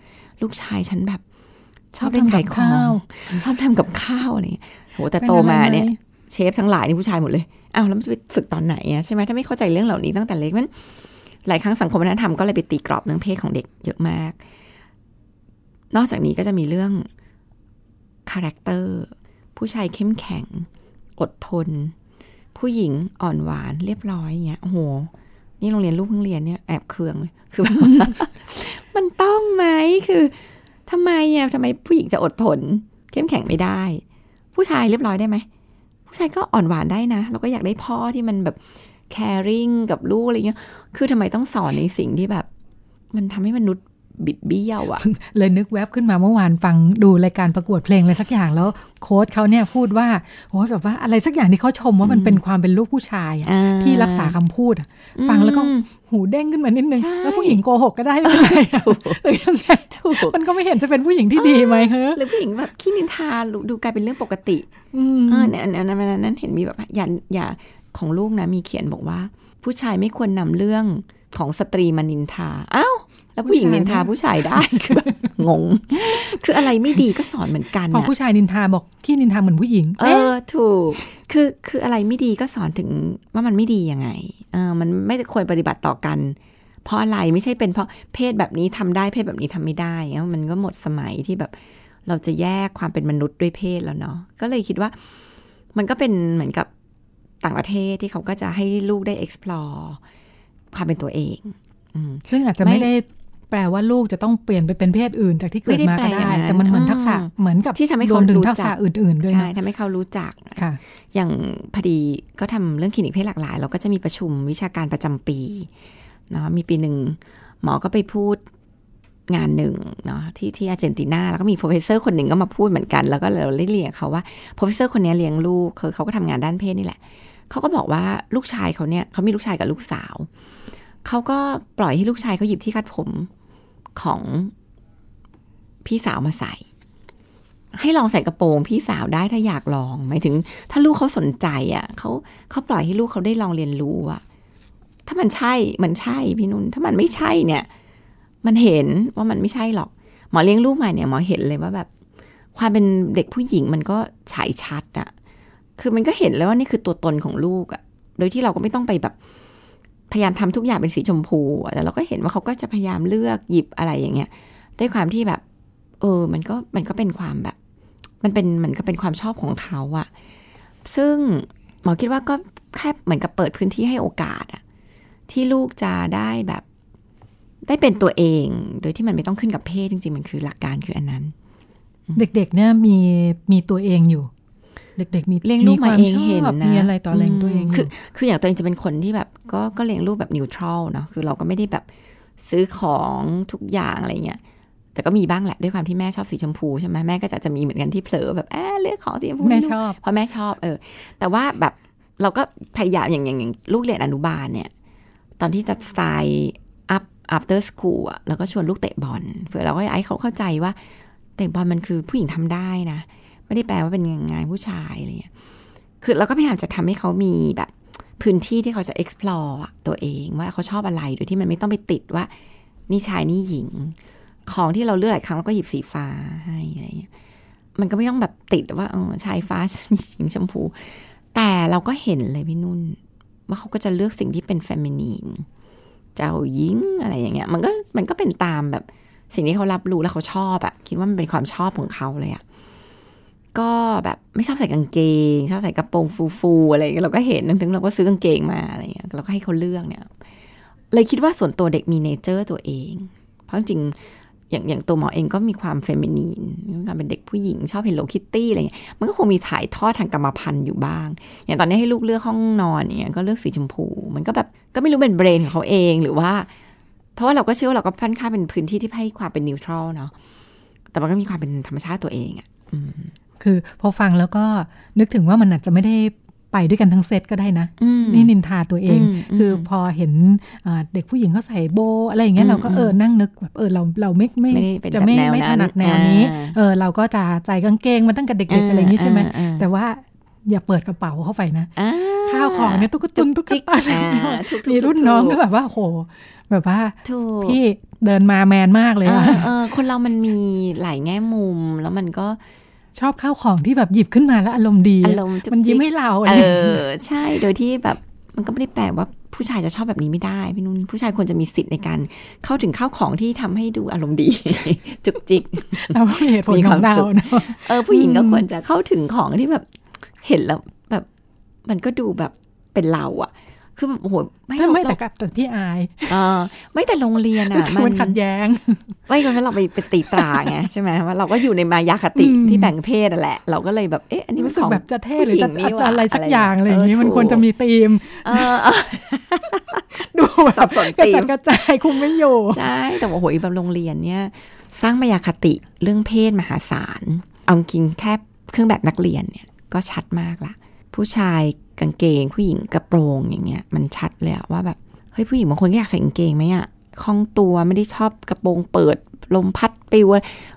[SPEAKER 7] ลูกชายฉันแบบ ชอบเล่นขายขอ
[SPEAKER 1] ชอบทำกับข้าว
[SPEAKER 7] งชอบทำกับข้าวอะไรอย่างเงี้ยโหแต่
[SPEAKER 1] เป็น
[SPEAKER 7] โต
[SPEAKER 1] อะไร
[SPEAKER 7] มา
[SPEAKER 1] ไห
[SPEAKER 7] เนี่ย เชฟทั้งหลายนี่ผู้ชายหมดเลยอ้าวแล้วมันจะไปฝึกตอนไหนอะใช่ไหมถ้าไม่เข้าใจเรื่องเหล่านี้ตั้งแต่เล็กมันหลายครั้งสังคมวัฒนธรรมก็เลยไปตีกรอบเรื่องเพศของเด็กเยอะมาก นอกจากนี้ก็จะมีเรื่อง character ผู้ชายเข้มแข็ง อดทน ผู้หญิงอ่อนหวานเรียบร้อยอย่างเงี้ยโอ้โห นี่โรงเรียนลูกเพิ่งเรียนเนี่ยแอบเคืองเลยคือมันต้องไหมคือทำไมอะทำไมผู้หญิงจะอดทน เข้มแข็งไม่ได้ ผู้ชายเรียบร้อยได้ไหมผู้ชายก็อ่อนหวานได้นะเราก็อยากได้พ่อที่มันแบบ caring กับลูกอะไรเงี้ย คือทำไมต้องสอนในสิ่งที่แบบ มันทำให้มนุษย์ บิดเบี้ยวอะ
[SPEAKER 1] เลยนึกแวบขึ้นมาเมื่อวานฟังดูรายการประกวดเพลงอะไรสักอย่างแล้วโค้ชเขาเนี่ยพูดว่าโอ้ยแบบว่าอะไรสักอย่างที่เขาชมว่ามันเป็นความเป็นลูกผู้ชายอะ
[SPEAKER 7] อ่า
[SPEAKER 1] ที่รักษาคำพูดอะฟังแล้วก็
[SPEAKER 7] อืม
[SPEAKER 1] หูเด้งขึ้นมานิดนึง
[SPEAKER 7] ใช่
[SPEAKER 1] แล้วผู้หญิงโกหกก็ได้ไม่เป็นไรหรือยังไง
[SPEAKER 7] ถูก
[SPEAKER 1] มันก็ไม่เห็นจะเป็นผู้หญิงที่ดีไหมเฮ้อ
[SPEAKER 7] หรือผู้หญิงแบบขี้นินทาดูกลายเป็นเรื่องปกติ
[SPEAKER 1] อืม
[SPEAKER 7] เออเนี่ยเนี่ยเนี่ยเนี่ยนั้นเห็นมีแบบอย่าอย่าของลูกนะมีเขียนบอกว่า ผู้ชายไม่ควรนำเรื่องของสตรีมานินทาอ้าว แล้วผู้หญิงนินทาผู้ชายได้คือแบบงง คืออะไรไม่ดีก็สอนเหมือนกัน
[SPEAKER 1] พอ
[SPEAKER 7] นะ
[SPEAKER 1] ผู้ชายนินทาบอกขี้นินทาเหมือนผู้หญิง
[SPEAKER 7] เออถูก คือคืออะไรไม่ดีก็สอนถึงว่ามันไม่ดียังไง เออมันไม่ควรปฏิบัติต่อกัน เพราะอะไรไม่ใช่เป็นเพราะเพศแบบนี้ทำได้เพศแบบนี้ทำไม่ได้เงี้ยมันก็หมดสมัยที่แบบเราจะแยกความเป็นมนุษย์ด้วยเพศแล้วเนาะก็เลยคิดว่า มันก็เป็นเหมือนกับต่างประเทศที่เขาก็จะให้ลูกได้ explore ความเป็นตัวเองอืม
[SPEAKER 1] ซึ่งอาจจะ
[SPEAKER 7] ไม่
[SPEAKER 1] ไม่ได้ แปลว่าลูกจะต้องเปลี่ยนไปเป็นเพศอื่นจากที่เกิด
[SPEAKER 7] ไม่ได้
[SPEAKER 1] มา
[SPEAKER 7] แปล
[SPEAKER 1] ก็
[SPEAKER 7] อย่าง
[SPEAKER 1] ได้
[SPEAKER 7] นั้น
[SPEAKER 1] แต่มันเหมือนทักษะ
[SPEAKER 7] อืม
[SPEAKER 1] เหมือนกับ
[SPEAKER 7] ที่ทำให้
[SPEAKER 1] ร
[SPEAKER 7] เขา
[SPEAKER 1] วมถึง
[SPEAKER 7] รู้
[SPEAKER 1] ทัก
[SPEAKER 7] จั
[SPEAKER 1] ษะ
[SPEAKER 7] ก
[SPEAKER 1] อื่นๆด้วย
[SPEAKER 7] ใช่
[SPEAKER 1] นะ
[SPEAKER 7] ทำให้เขารู้จัก
[SPEAKER 1] ค่ะ
[SPEAKER 7] อย่างพอดีก็ทำเรื่องคลินิกเพศหลากหลาย เราก็จะมีประชุมวิชาการประจำปีเนาะมีปีหนึ่งหมอก็ไปพูดงานหนึ่งเนาะที่ที่อาร์เจนตินาแล้วก็มี professor คนหนึ่งก็มาพูดเหมือนกัน แล้วก็เราได้เรียนเขาว่าโปรเฟสเซอร์คนนี้เลี้ยงลูกคือเขาก็ทำงานด้านเพศนี่แหละเขาก็บอกว่าลูกชายเขาเนี่ยเขามีลูกชายกับลูกสาวเขาก็ปล่อยให้ลูกชายเขาหยิบที่คัดผม ของพี่สาวมาใส่ ให้ลองใส่กระโปรงพี่สาวได้ถ้าอยากลองหมายถึง ถ้าลูกเขาสนใจอะเขาเขาปล่อยให้ลูกเขาได้ลองเรียนรู้อะถ้ามันใช่มันใช่พี่นุ่นถ้ามันไม่ใช่เนี่ย มันเห็นว่ามันไม่ใช่หรอก หมอเลี้ยงลูกใหมาเนี่ยหมอเห็นเลยว่าแบบ ความเป็นเด็กผู้หญิงมันก็ฉายชัดอะคือมันก็เห็นแล้วว่านี่คือตัวตนของลูกอะโดยที่เราก็ไม่ต้องไปแบบ พยายามทำทุกอย่างเป็นสีชมพูแต่เราก็เห็นว่าเขาก็จะพยายามเลือกหยิบอะไรอย่างเงี้ยด้วยความที่แบบ เออ มันก็มันก็เป็นความแบบ มันเป็นเหมันก็เป็นความชอบของเขาอะซึ่งหมอคิดว่าก็แค่เหมือนกับเปิดพื้นที่ให้โอกาสอะที่ลูกจะได้แบบ ได้เป็นตัวเอง โดยที่มันไม่ต้องขึ้นกับเพศจริง ๆ มันคือหลักการคืออันนั้น
[SPEAKER 1] เด็กๆเนี่ยมีมีตัวเองอยู่ เด็ก ๆ มี
[SPEAKER 7] เลี้ยงลูกมาเองเห็น
[SPEAKER 1] ชอบ
[SPEAKER 7] นะ
[SPEAKER 1] มีอะไรต่อแรงตัวเอง
[SPEAKER 7] คือ
[SPEAKER 1] ยู่
[SPEAKER 7] คืออย่างตัวเองจะเป็นคนที่แบบก็ก็เลี้ยงลูกแบบนิวทรัลเนาะคือเราก็ไม่ได้แบบซื้อของทุกอย่างอะไรเงี้ยแต่ก็มีบ้างแหละด้วยความที่แม่ชอบสีชมพูใช่ไหมแม่ก็จะจะมีเหมือนกันที่เผลอแบบแอบเลือกของสีชมพู
[SPEAKER 1] แม่
[SPEAKER 7] ให้ลูก
[SPEAKER 1] ชอบ
[SPEAKER 7] เพราะแม่ชอบเออ แต่ว่าแบบเราก็พยายามอย่างอย่างอย่างลูกเรียนอนุบาลเนี่ย ตอนที่จะสไตล์ up after school อะแล้วก็ชวนลูกเตะบอลเพื่อเราก็อยากให้เขาเข้าใจว่า เตะบอลมันคือผู้หญิงทำได้นะ ไม่ได้แปลว่าเป็นงานผู้ชายอะไรเงี้ยคือเราก็พยายามจะทำให้เขามีแบบพื้นที่ที่เขาจะ explore ตัวเองว่าเขาชอบอะไรโดยที่มันไม่ต้องไปติดว่า นี่ชายนี่หญิง ของที่เราเลือกหลายครั้งเราก็หยิบสีฟ้าให้อะไรเงี้ยมันก็ไม่ต้องแบบติดว่าเออชายฟ้าหญิงชมพู แต่เราก็เห็นเลยพี่นุ่น ว่าเขาก็จะเลือกสิ่งที่เป็นเฟมินีนเจ้าหญิงอะไรอย่างเงี้ย มันก็มันก็เป็นตามแบบสิ่งที่เขารับรู้แล้วเขาชอบอะคิดว่ามันเป็นความชอบของเขาเลยอะ ก็แบบไม่ชอบใส่กางเกง ชอบใส่กระโปรงฟูๆอะไรเงี้ยเราก็เห็นถึงเราก็ซื้อกางเกงมาอะไรเงี้ยเราก็ให้เขาเลือกเนี่ย เลยคิดว่าส่วนตัวเด็กมีเนเจอร์ตัวเอง เพราะจริงอย่างอย่างตัวหมอเองก็มีความ feminine การเป็นเด็กผู้หญิงชอบ Hello Kitty อะไรเงี้ยมันก็คงมีถ่ายทอดทางกรรมพันธุ์อยู่บ้าง อย่างตอนนี้ให้ลูกเลือกห้องนอนเงี้ยก็เลือกสีชมพู มันก็แบบก็ไม่รู้เป็น brain ของเขาเองหรือว่า เพราะว่าเราก็เชื่อว่าเราก็พันค่าเป็นพื้นที่ที่ให้ความเป็น neutral เนาะแต่มันก็มีความเป็นธรรมชาติตัวเองอะ
[SPEAKER 1] คือพอฟังแล้วก็นึกถึงว่ามันอาจจะไม่ได้ไปด้วยกันทั้งเซตก็ได้นะ
[SPEAKER 7] อืม
[SPEAKER 1] นี่นินทาตัวเอง
[SPEAKER 7] อืม
[SPEAKER 1] คือพอเห็นอ่าเด็กผู้หญิงเขาใส่โบว์อะไรอย่างเงี้ย
[SPEAKER 7] อืม
[SPEAKER 1] เราก็เออนั่งนึกแบบเออเราเราไม่ไม่
[SPEAKER 7] ไม่ได้เป็น
[SPEAKER 1] จะไม่
[SPEAKER 7] แบบแนว
[SPEAKER 1] ไม่ถ
[SPEAKER 7] นั้น
[SPEAKER 1] นัดแนวนี้
[SPEAKER 7] อ่า
[SPEAKER 1] เออเราก็จะใส่กางเกงมาตั้งแต่เด็กๆอะไรอย่างงี้ใช่ไหม
[SPEAKER 7] อ่าอ่า
[SPEAKER 1] แต่ว่าอย่าเปิดกระเป๋าเข้าไปนะ
[SPEAKER 7] อ่า
[SPEAKER 1] ข้าวของเนี่ยตุ๊กตุนตุ๊ก
[SPEAKER 7] จิ๊ก
[SPEAKER 1] ตาอะไรอย่างเงี้ย
[SPEAKER 7] อ่าถูกๆ
[SPEAKER 1] มีรุ่น
[SPEAKER 7] ถูกๆ
[SPEAKER 1] น้องก็แบบว่าโห แบบว่า
[SPEAKER 7] ถูก
[SPEAKER 1] พี่เดินมาแมนมากเลย
[SPEAKER 7] เอ
[SPEAKER 1] อะ
[SPEAKER 7] อเออคนเรามันมีหลายแง่มุมแล้วมันก็
[SPEAKER 1] ชอบข้าวของที่แบบหยิบขึ้นมาแล้วอารมณ์ดี
[SPEAKER 7] อารมณ์จุกจิก
[SPEAKER 1] มันยิ้มให้เราอะไร
[SPEAKER 7] เอ
[SPEAKER 1] อย่างเงี้ย
[SPEAKER 7] อใช่โดยที่แบบมันก็ไม่ได้แปลว่าผู้ชายจะชอบแบบนี้ไม่ได้พี่นุ่นผู้ชายควรจะมีสิทธิ์ในการเข้าถึงข้าวของที่ทำให้ดูอารมณ์ดี จุกจิก
[SPEAKER 1] เราก็มีเหตุผล
[SPEAKER 7] มี
[SPEAKER 1] ข
[SPEAKER 7] ค
[SPEAKER 1] อ
[SPEAKER 7] วาม
[SPEAKER 1] งเรา
[SPEAKER 7] สุข
[SPEAKER 1] เนอะ
[SPEAKER 7] เออผู้หญิงก็
[SPEAKER 1] อืม
[SPEAKER 7] ควรจะเข้าถึงของที่แบบเห็นแล้วแบบ มันก็ดูแบบเป็นเราอะ คือแบบโอ้โหไม่
[SPEAKER 1] ไม่ไม่
[SPEAKER 7] เรา
[SPEAKER 1] แต่กับแต่พี่อาย
[SPEAKER 7] เออไม่แต่โรงเรียน
[SPEAKER 1] รู้
[SPEAKER 7] อะ
[SPEAKER 1] สึก
[SPEAKER 7] มั
[SPEAKER 1] มัน
[SPEAKER 7] น
[SPEAKER 1] ขัดแย้ง
[SPEAKER 7] ไม่เพราะเราไปไปตีตราไงใช่ไหมว่าเราก็อยู่ในมายาคติ
[SPEAKER 1] อืม
[SPEAKER 7] ที่แบ่งเพศนั่นแหละ เราก็เลยแบบเอ๊ะอันนี้มัน
[SPEAKER 1] รู้สึก
[SPEAKER 7] ของ
[SPEAKER 1] แบบจะเท่หรือจะ
[SPEAKER 7] ผู้หญิงนี่หว่า
[SPEAKER 1] อะไรสัก
[SPEAKER 7] อะไร
[SPEAKER 1] อย่างอะไรอย่างนี้
[SPEAKER 7] เออ
[SPEAKER 1] มันควร
[SPEAKER 7] ถูก
[SPEAKER 1] จะมีธีม
[SPEAKER 7] เออเออ
[SPEAKER 1] ดูแบ
[SPEAKER 7] สั
[SPEAKER 1] บบ
[SPEAKER 7] สน
[SPEAKER 1] กระ
[SPEAKER 7] ธี
[SPEAKER 1] จั
[SPEAKER 7] ม
[SPEAKER 1] ดกระจายคุมไม่อยู่
[SPEAKER 7] ใช่แต่ว่าโอ้โหแบบโรงเรียนเนี่ย สร้างมายาคติเรื่องเพศมหาศาลเอาจริงแค่เครื่องแบบนักเรียนเนี่ยก็ชัดมากละผู้ชาย กางเกง ผู้หญิงกระโปรงอย่างเงี้ยมันชัดเลยอะว่าแบบเฮ้ยผู้หญิงบางคนก็อยากใส่กางเกงไหมอะคล่องตัวไม่ได้ชอบกระโปรงเปิดลมพัดปลิว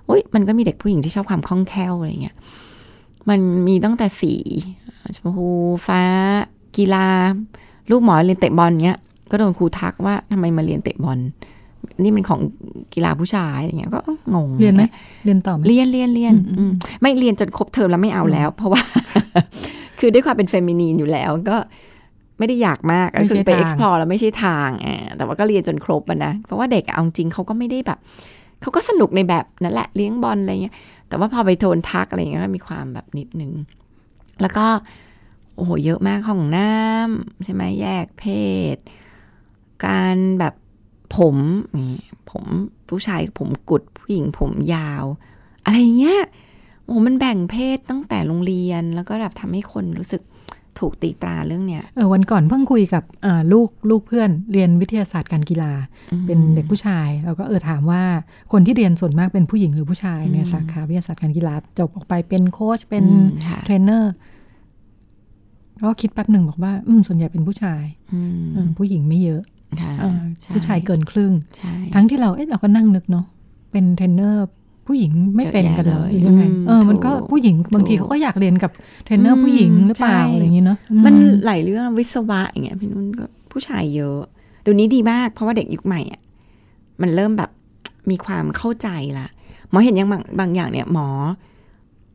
[SPEAKER 7] โอ้ยมันก็มีเด็กผู้หญิงที่ชอบความคล่องแคล่วอะไรเงี้ยมันมีตั้งแต่สีชมพูฟ้า กีฬา ลูกหมอเรียนเตะบอลเงี้ยก็โดนครูทักว่าทำไมมาเรียนเตะบอลนี่มันของกีฬาผู้ชายอะไรเงี้ยก็งง
[SPEAKER 1] เรียนไหมเรียนต่อไหม
[SPEAKER 7] เรียนเรียนเรียน
[SPEAKER 1] อืม
[SPEAKER 7] อืมไม่เรียนจนครบเทอมแล้วไม่เอาแล้ว เพราะว่า คือด้วยความเป็นเฟมินีนอยู่แล้วก็ไม่ได้อยากมากก็คือไป explore แล้วไม่ใช่ทางอ่าแต่ว่าก็เรียนจนครบอะนะ เพราะว่าเด็กอะเอาจริงเขาก็ไม่ได้แบบ เขาก็สนุกในแบบนั่นแหละเลี้ยงบอลอะไรเงี้ย แต่ว่าพอไปโทนทักอะไรเงี้ยก็มีความแบบนิดนึง แล้วก็โอ้โหเยอะมากห้องน้ำใช่ไหมแยกเพศ การแบบผมนี่ผมผู้ชายผมกุดผู้หญิงผมยาว อะไรเงี้ย โอ้โหมันแบ่งเพศตั้งแต่โรงเรียนแล้วก็แบบทำให้คนรู้สึกถูกตีตราเรื่องเนี้ย
[SPEAKER 1] เออวันก่อนเพิ่งคุยกับอ่าลูกลูกเพื่อนเรียนวิทยาศาสตร์การกีฬา เป็นเด็กผู้ชายเราก็เออถามว่าคนที่เรียนส่วนมากเป็นผู้หญิงหรือผู้ชายใน
[SPEAKER 7] อืม
[SPEAKER 1] สาขาวิทยาศาสตร์การกีฬาจบออกไปเป็นโค้ชเป็น
[SPEAKER 7] อืมค่ะ
[SPEAKER 1] เทรนเนอร์ก็คิดแป๊บหนึ่งบอกว่าอืมส่วนใหญ่เป็นผู้ชาย
[SPEAKER 7] อืม
[SPEAKER 1] เออผู้หญิงไม่เยอะ
[SPEAKER 7] ค่ะ
[SPEAKER 1] อ่า
[SPEAKER 7] ใช่
[SPEAKER 1] ผู้ชายเกินครึ่ง
[SPEAKER 7] ใช่
[SPEAKER 1] ทั้งที่เราเอ๊ะเราก็นั่งนึกเนาะเป็นเทรนเนอร์ ผู้หญิงไม่เป็นกันเหรอห
[SPEAKER 7] เย
[SPEAKER 1] รือ
[SPEAKER 7] อะแยะ
[SPEAKER 1] ยังไง
[SPEAKER 7] เลย
[SPEAKER 1] เออมันก็
[SPEAKER 7] ถูก
[SPEAKER 1] ผู้หญิงบางที
[SPEAKER 7] ถูก
[SPEAKER 1] เขาก็อยากเรียนกับเทรนเนอร์ผู้หญิงหรือเปล่า
[SPEAKER 7] ใช่
[SPEAKER 1] อะไรอย่างนี้เนาะอื
[SPEAKER 7] มันหลายเรื่องวิศวะอย่างเงี้ยพี่นุ่นก็ผู้ชายเยอะเดี๋ยวนี้ดีมาก เพราะว่าเด็กยุคใหม่อะมันเริ่มแบบมีความเข้าใจละหมอเห็นอย่างบางบางอย่างเนี่ยหมอ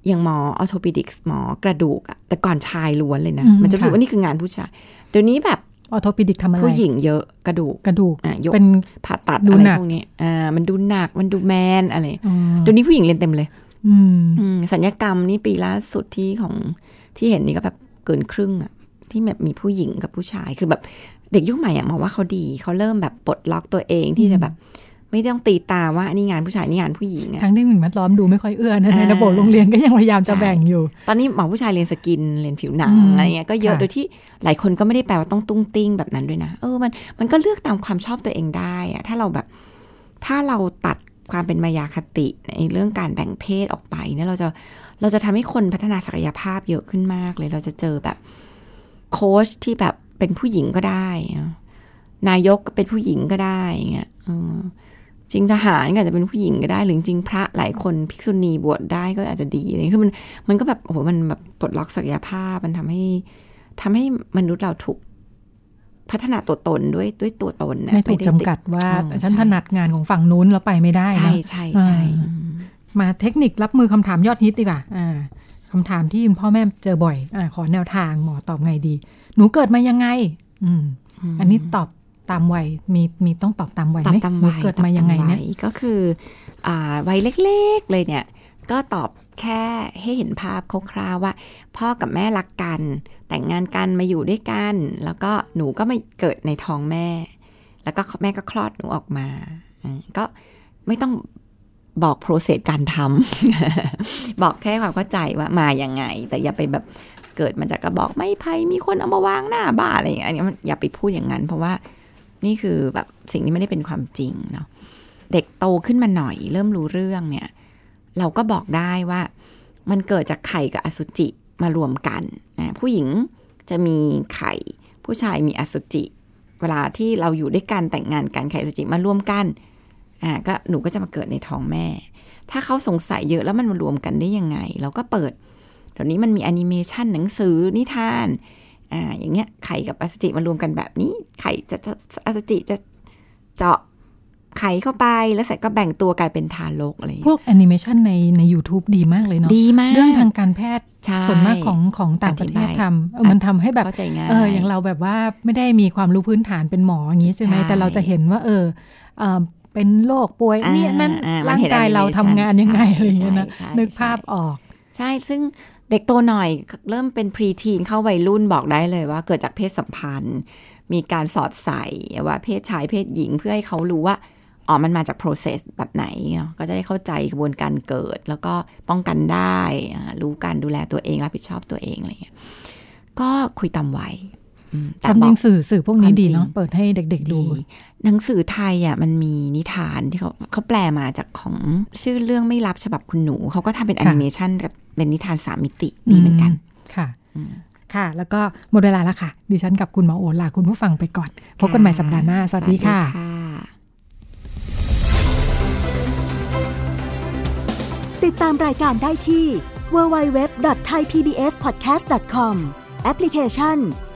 [SPEAKER 7] อย่างหมอออโทปิดิกส์หมอกระดูกอะแต่ก่อนชายล้วนเลยนะ
[SPEAKER 1] อืม
[SPEAKER 7] มันจะรู้สึก
[SPEAKER 1] ค่ะ
[SPEAKER 7] ว่านี่คืองานผู้ชาย เดี๋ยวนี้แบบ
[SPEAKER 1] ออโทปิดิกทำอะไร
[SPEAKER 7] ผู้หญิงเยอะกระดูก
[SPEAKER 1] กระดูก
[SPEAKER 7] อะยก
[SPEAKER 1] เป็น
[SPEAKER 7] ผ่าตัด
[SPEAKER 1] ดู
[SPEAKER 7] อะไร
[SPEAKER 1] หนัก
[SPEAKER 7] พวกนี้อ่ามันดูหนักมันดูแมนอะไร
[SPEAKER 1] อ๋อ
[SPEAKER 7] เดี๋ยวนี้ผู้หญิงเรียนเต็มเลย
[SPEAKER 1] อืม
[SPEAKER 7] อืมสัญญกรรมนี่ปีล่าสุดที่ของที่เห็นนี่ก็แบบเกินครึ่งอะที่แบบมีผู้หญิงกับผู้ชายคือแบบเด็กยุคใหม่อะมองว่าเขาดีเขาเริ่มแบบปลดล็อกตัวเองที่จะแบบ ไม่ต้องตีตาว่านี่งานผู้ชายนี่งานผู้หญิงอะ
[SPEAKER 1] ทั้งที่สิ่งแวดล้อมดูไม่ค่อยเอื้อนะใน
[SPEAKER 7] อ่า
[SPEAKER 1] ระบบโรงเรียนก็ยังพยายามจะแบ่งอยู่
[SPEAKER 7] ตอนนี้หมอผู้ชายเรียน skin เรียนผิวหนัง
[SPEAKER 1] อืม
[SPEAKER 7] อะไรเงี้ยก็เยอะ
[SPEAKER 1] ค่ะ
[SPEAKER 7] โดยที่หลายคนก็ไม่ได้แปลว่าต้องตุ้งติ้งแบบนั้นด้วยนะเออมันมันก็เลือกตามความชอบตัวเองได้อะถ้าเราแบบ ถ้าเราตัดความเป็นมายาคติในเรื่องการแบ่งเพศออกไปเนี่ยเราจะเราจะทำให้คนพัฒนาศักยภาพเยอะขึ้นมากเลย เราจะเจอแบบโค้ชที่แบบเป็นผู้หญิงก็ได้อะนายกก็เป็นผู้หญิงก็ได้อย่างเงี้ยเออ จริงทหารก็อาจจะเป็นผู้หญิงก็ได้หรือจริงพระหลายคนภิกษุณีบวชได้ก็อาจจะดีอะไรเลยคือมันมันก็แบบโอ้โหมันแบบปลดล็อกศักยภาพมันทำให้ทำให้มนุษย์เราถูกพัฒนาตัวตนด้วยด้วยตัวตนนะ
[SPEAKER 1] ไม่ถูก
[SPEAKER 7] ด้
[SPEAKER 1] จำกัดว่า
[SPEAKER 7] อ๋อ
[SPEAKER 1] ฉัน
[SPEAKER 7] ใช่
[SPEAKER 1] ถนัดงานของฝั่งนู้นแล้วไปไม่ได้
[SPEAKER 7] ใช่
[SPEAKER 1] เนอะ
[SPEAKER 7] ใช่ใช่
[SPEAKER 1] อ่ามาเทคนิครับมือคำถามยอดฮิตดีกว่าอ่าคำถามที่คุณพ่อแม่เจอบ่อยอ่าขอแนวทางหมอตอบไงดี หนูเกิดมายังไง อืมอันนี้ตอบ ตามวัยมีมีต้องตอบตามวัย
[SPEAKER 7] ตอบ
[SPEAKER 1] ไหม
[SPEAKER 7] ตาม
[SPEAKER 1] หนู
[SPEAKER 7] วัย
[SPEAKER 1] เกิดมายังไง
[SPEAKER 7] ตอบต
[SPEAKER 1] เนี่ย
[SPEAKER 7] วัก็คืออ่าวัยเล็กๆเลยเนี่ย ก็ตอบแค่ให้เห็นภาพคร่าวๆว่า พ่อกับแม่รักกัน แต่งงานกันมาอยู่ด้วยกัน แล้วก็หนูก็มาเกิดในท้องแม่ แล้วก็แม่ก็คลอดหนูออกมาอ่าก็ไม่ต้องบอกโปรเซสการทำบอกแค่ความเข้าใจว่ามาอย่างไง แต่อย่าไปแบบเกิดมาจากกระบอกไม้ไผ่มีคนเอามาวางหน้าบ้านอะไรอย่างเงี้ยอันนี้มันอย่าไปพูดอย่างนั้น เพราะว่า นี่คือแบบสิ่งที่ไม่ได้เป็นความจริงเนาะเด็กโตขึ้นมาหน่อย เริ่มรู้เรื่องเนี่ย เราก็บอกได้ว่ามันเกิดจากไข่กับอสุจิมารวมกันนะผู้หญิงจะมีไข่ ผู้ชายมีอสุจิ เวลาที่เราอยู่ด้วยกันแต่งงานกันไข่อสุจิมารวมกันอ่าก็หนูก็จะมาเกิดในท้องแม่ ถ้าเขาสงสัยเยอะแล้วมันมารวมกันได้ยังไง เราก็เปิดเดี๋ยวนี้มันมีแอนิเมชันหนังสือนิทาน อ่าอย่างเงี้ยไข่กับอสุจิมารวมกันแบบนี้ ไข่จะจะอสุจิจะเจาะไข่เข้าไปแล้วเสร็จก็แบ่งตัวกลายเป็นทารกอะไรอย่าง
[SPEAKER 1] พ
[SPEAKER 7] เงี้ยว
[SPEAKER 1] กแอนิเมชันในใน YouTube ดีมากเลยเนาะ
[SPEAKER 7] ดีมาก
[SPEAKER 1] เรื่องทางการแพทย์
[SPEAKER 7] ใช่
[SPEAKER 1] ส่วนมากของของต่างประเทศ
[SPEAKER 7] อธิบาย
[SPEAKER 1] ทำเออมันทำให้แบบ
[SPEAKER 7] เข้าใจง่าย
[SPEAKER 1] เอออย่างเราแบบว่าไม่ได้มีความรู้พื้นฐานเป็นหมออย่างนี้ใช่ไหม
[SPEAKER 7] ใช่
[SPEAKER 1] แต่เราจะเห็นว่า เออเอ่อเป็นโรคป่วย
[SPEAKER 7] อ่า
[SPEAKER 1] เนี่ยนั่น
[SPEAKER 7] อ่ามัน
[SPEAKER 1] ร่าง
[SPEAKER 7] เห็น
[SPEAKER 1] กายเรา
[SPEAKER 7] animation
[SPEAKER 1] ทำงานยังไง
[SPEAKER 7] ใช่
[SPEAKER 1] อะไรอย่างเงี้ยนะ
[SPEAKER 7] ใช่
[SPEAKER 1] นึก
[SPEAKER 7] ใช่
[SPEAKER 1] ภาพออก
[SPEAKER 7] ใช่ซึ่ง เด็กโตหน่อยเริ่มเป็นพรีทีนเข้าวัยรุ่นบอกได้เลยว่าเกิดจากเพศสัมพันธ์ มีการสอดใส่ว่าเพศชายเพศหญิงเพื่อให้เขารู้ว่าอ๋อมันมาจาก process แบบไหนเนาะก็จะได้เข้าใจกระบวนการเกิด แล้วก็ป้องกันได้ รู้การดูแลตัวเองรับผิดชอบตัวเองอะไรเงี้ยก็คุยตามวัย อืมแต่
[SPEAKER 1] ความ
[SPEAKER 7] บ
[SPEAKER 1] จ
[SPEAKER 7] อ
[SPEAKER 1] ริ
[SPEAKER 7] ก
[SPEAKER 1] งสื่อสื่อพวกนี้
[SPEAKER 7] ความจริ
[SPEAKER 1] ดี
[SPEAKER 7] ง
[SPEAKER 1] เนาะเปิดให้เด็ก ๆ ดู
[SPEAKER 7] ดีหนังสือไทยอะมันมีนิทานที่เขาเขาแปลมาจากของชื่อเรื่องไม่รับฉบับคุณหนู เขาก็ทำเป็นแอ
[SPEAKER 1] ค่ะ
[SPEAKER 7] นิเมชันกับเป็นนิทานสามมิติดีเหมือนกัน
[SPEAKER 1] ค่ะค่ะ แล้วก็หมดเวลาแล้วค่ะ ดิฉันกับคุณหมอโอลาคุณผู้ฟังไปก่อน พบกันใหม่สัปดาห์หน้า สวัสดีค่ะ
[SPEAKER 6] ติดตามรายการได้ที่ www.thaipbspodcast.com แอปพลิเคชัน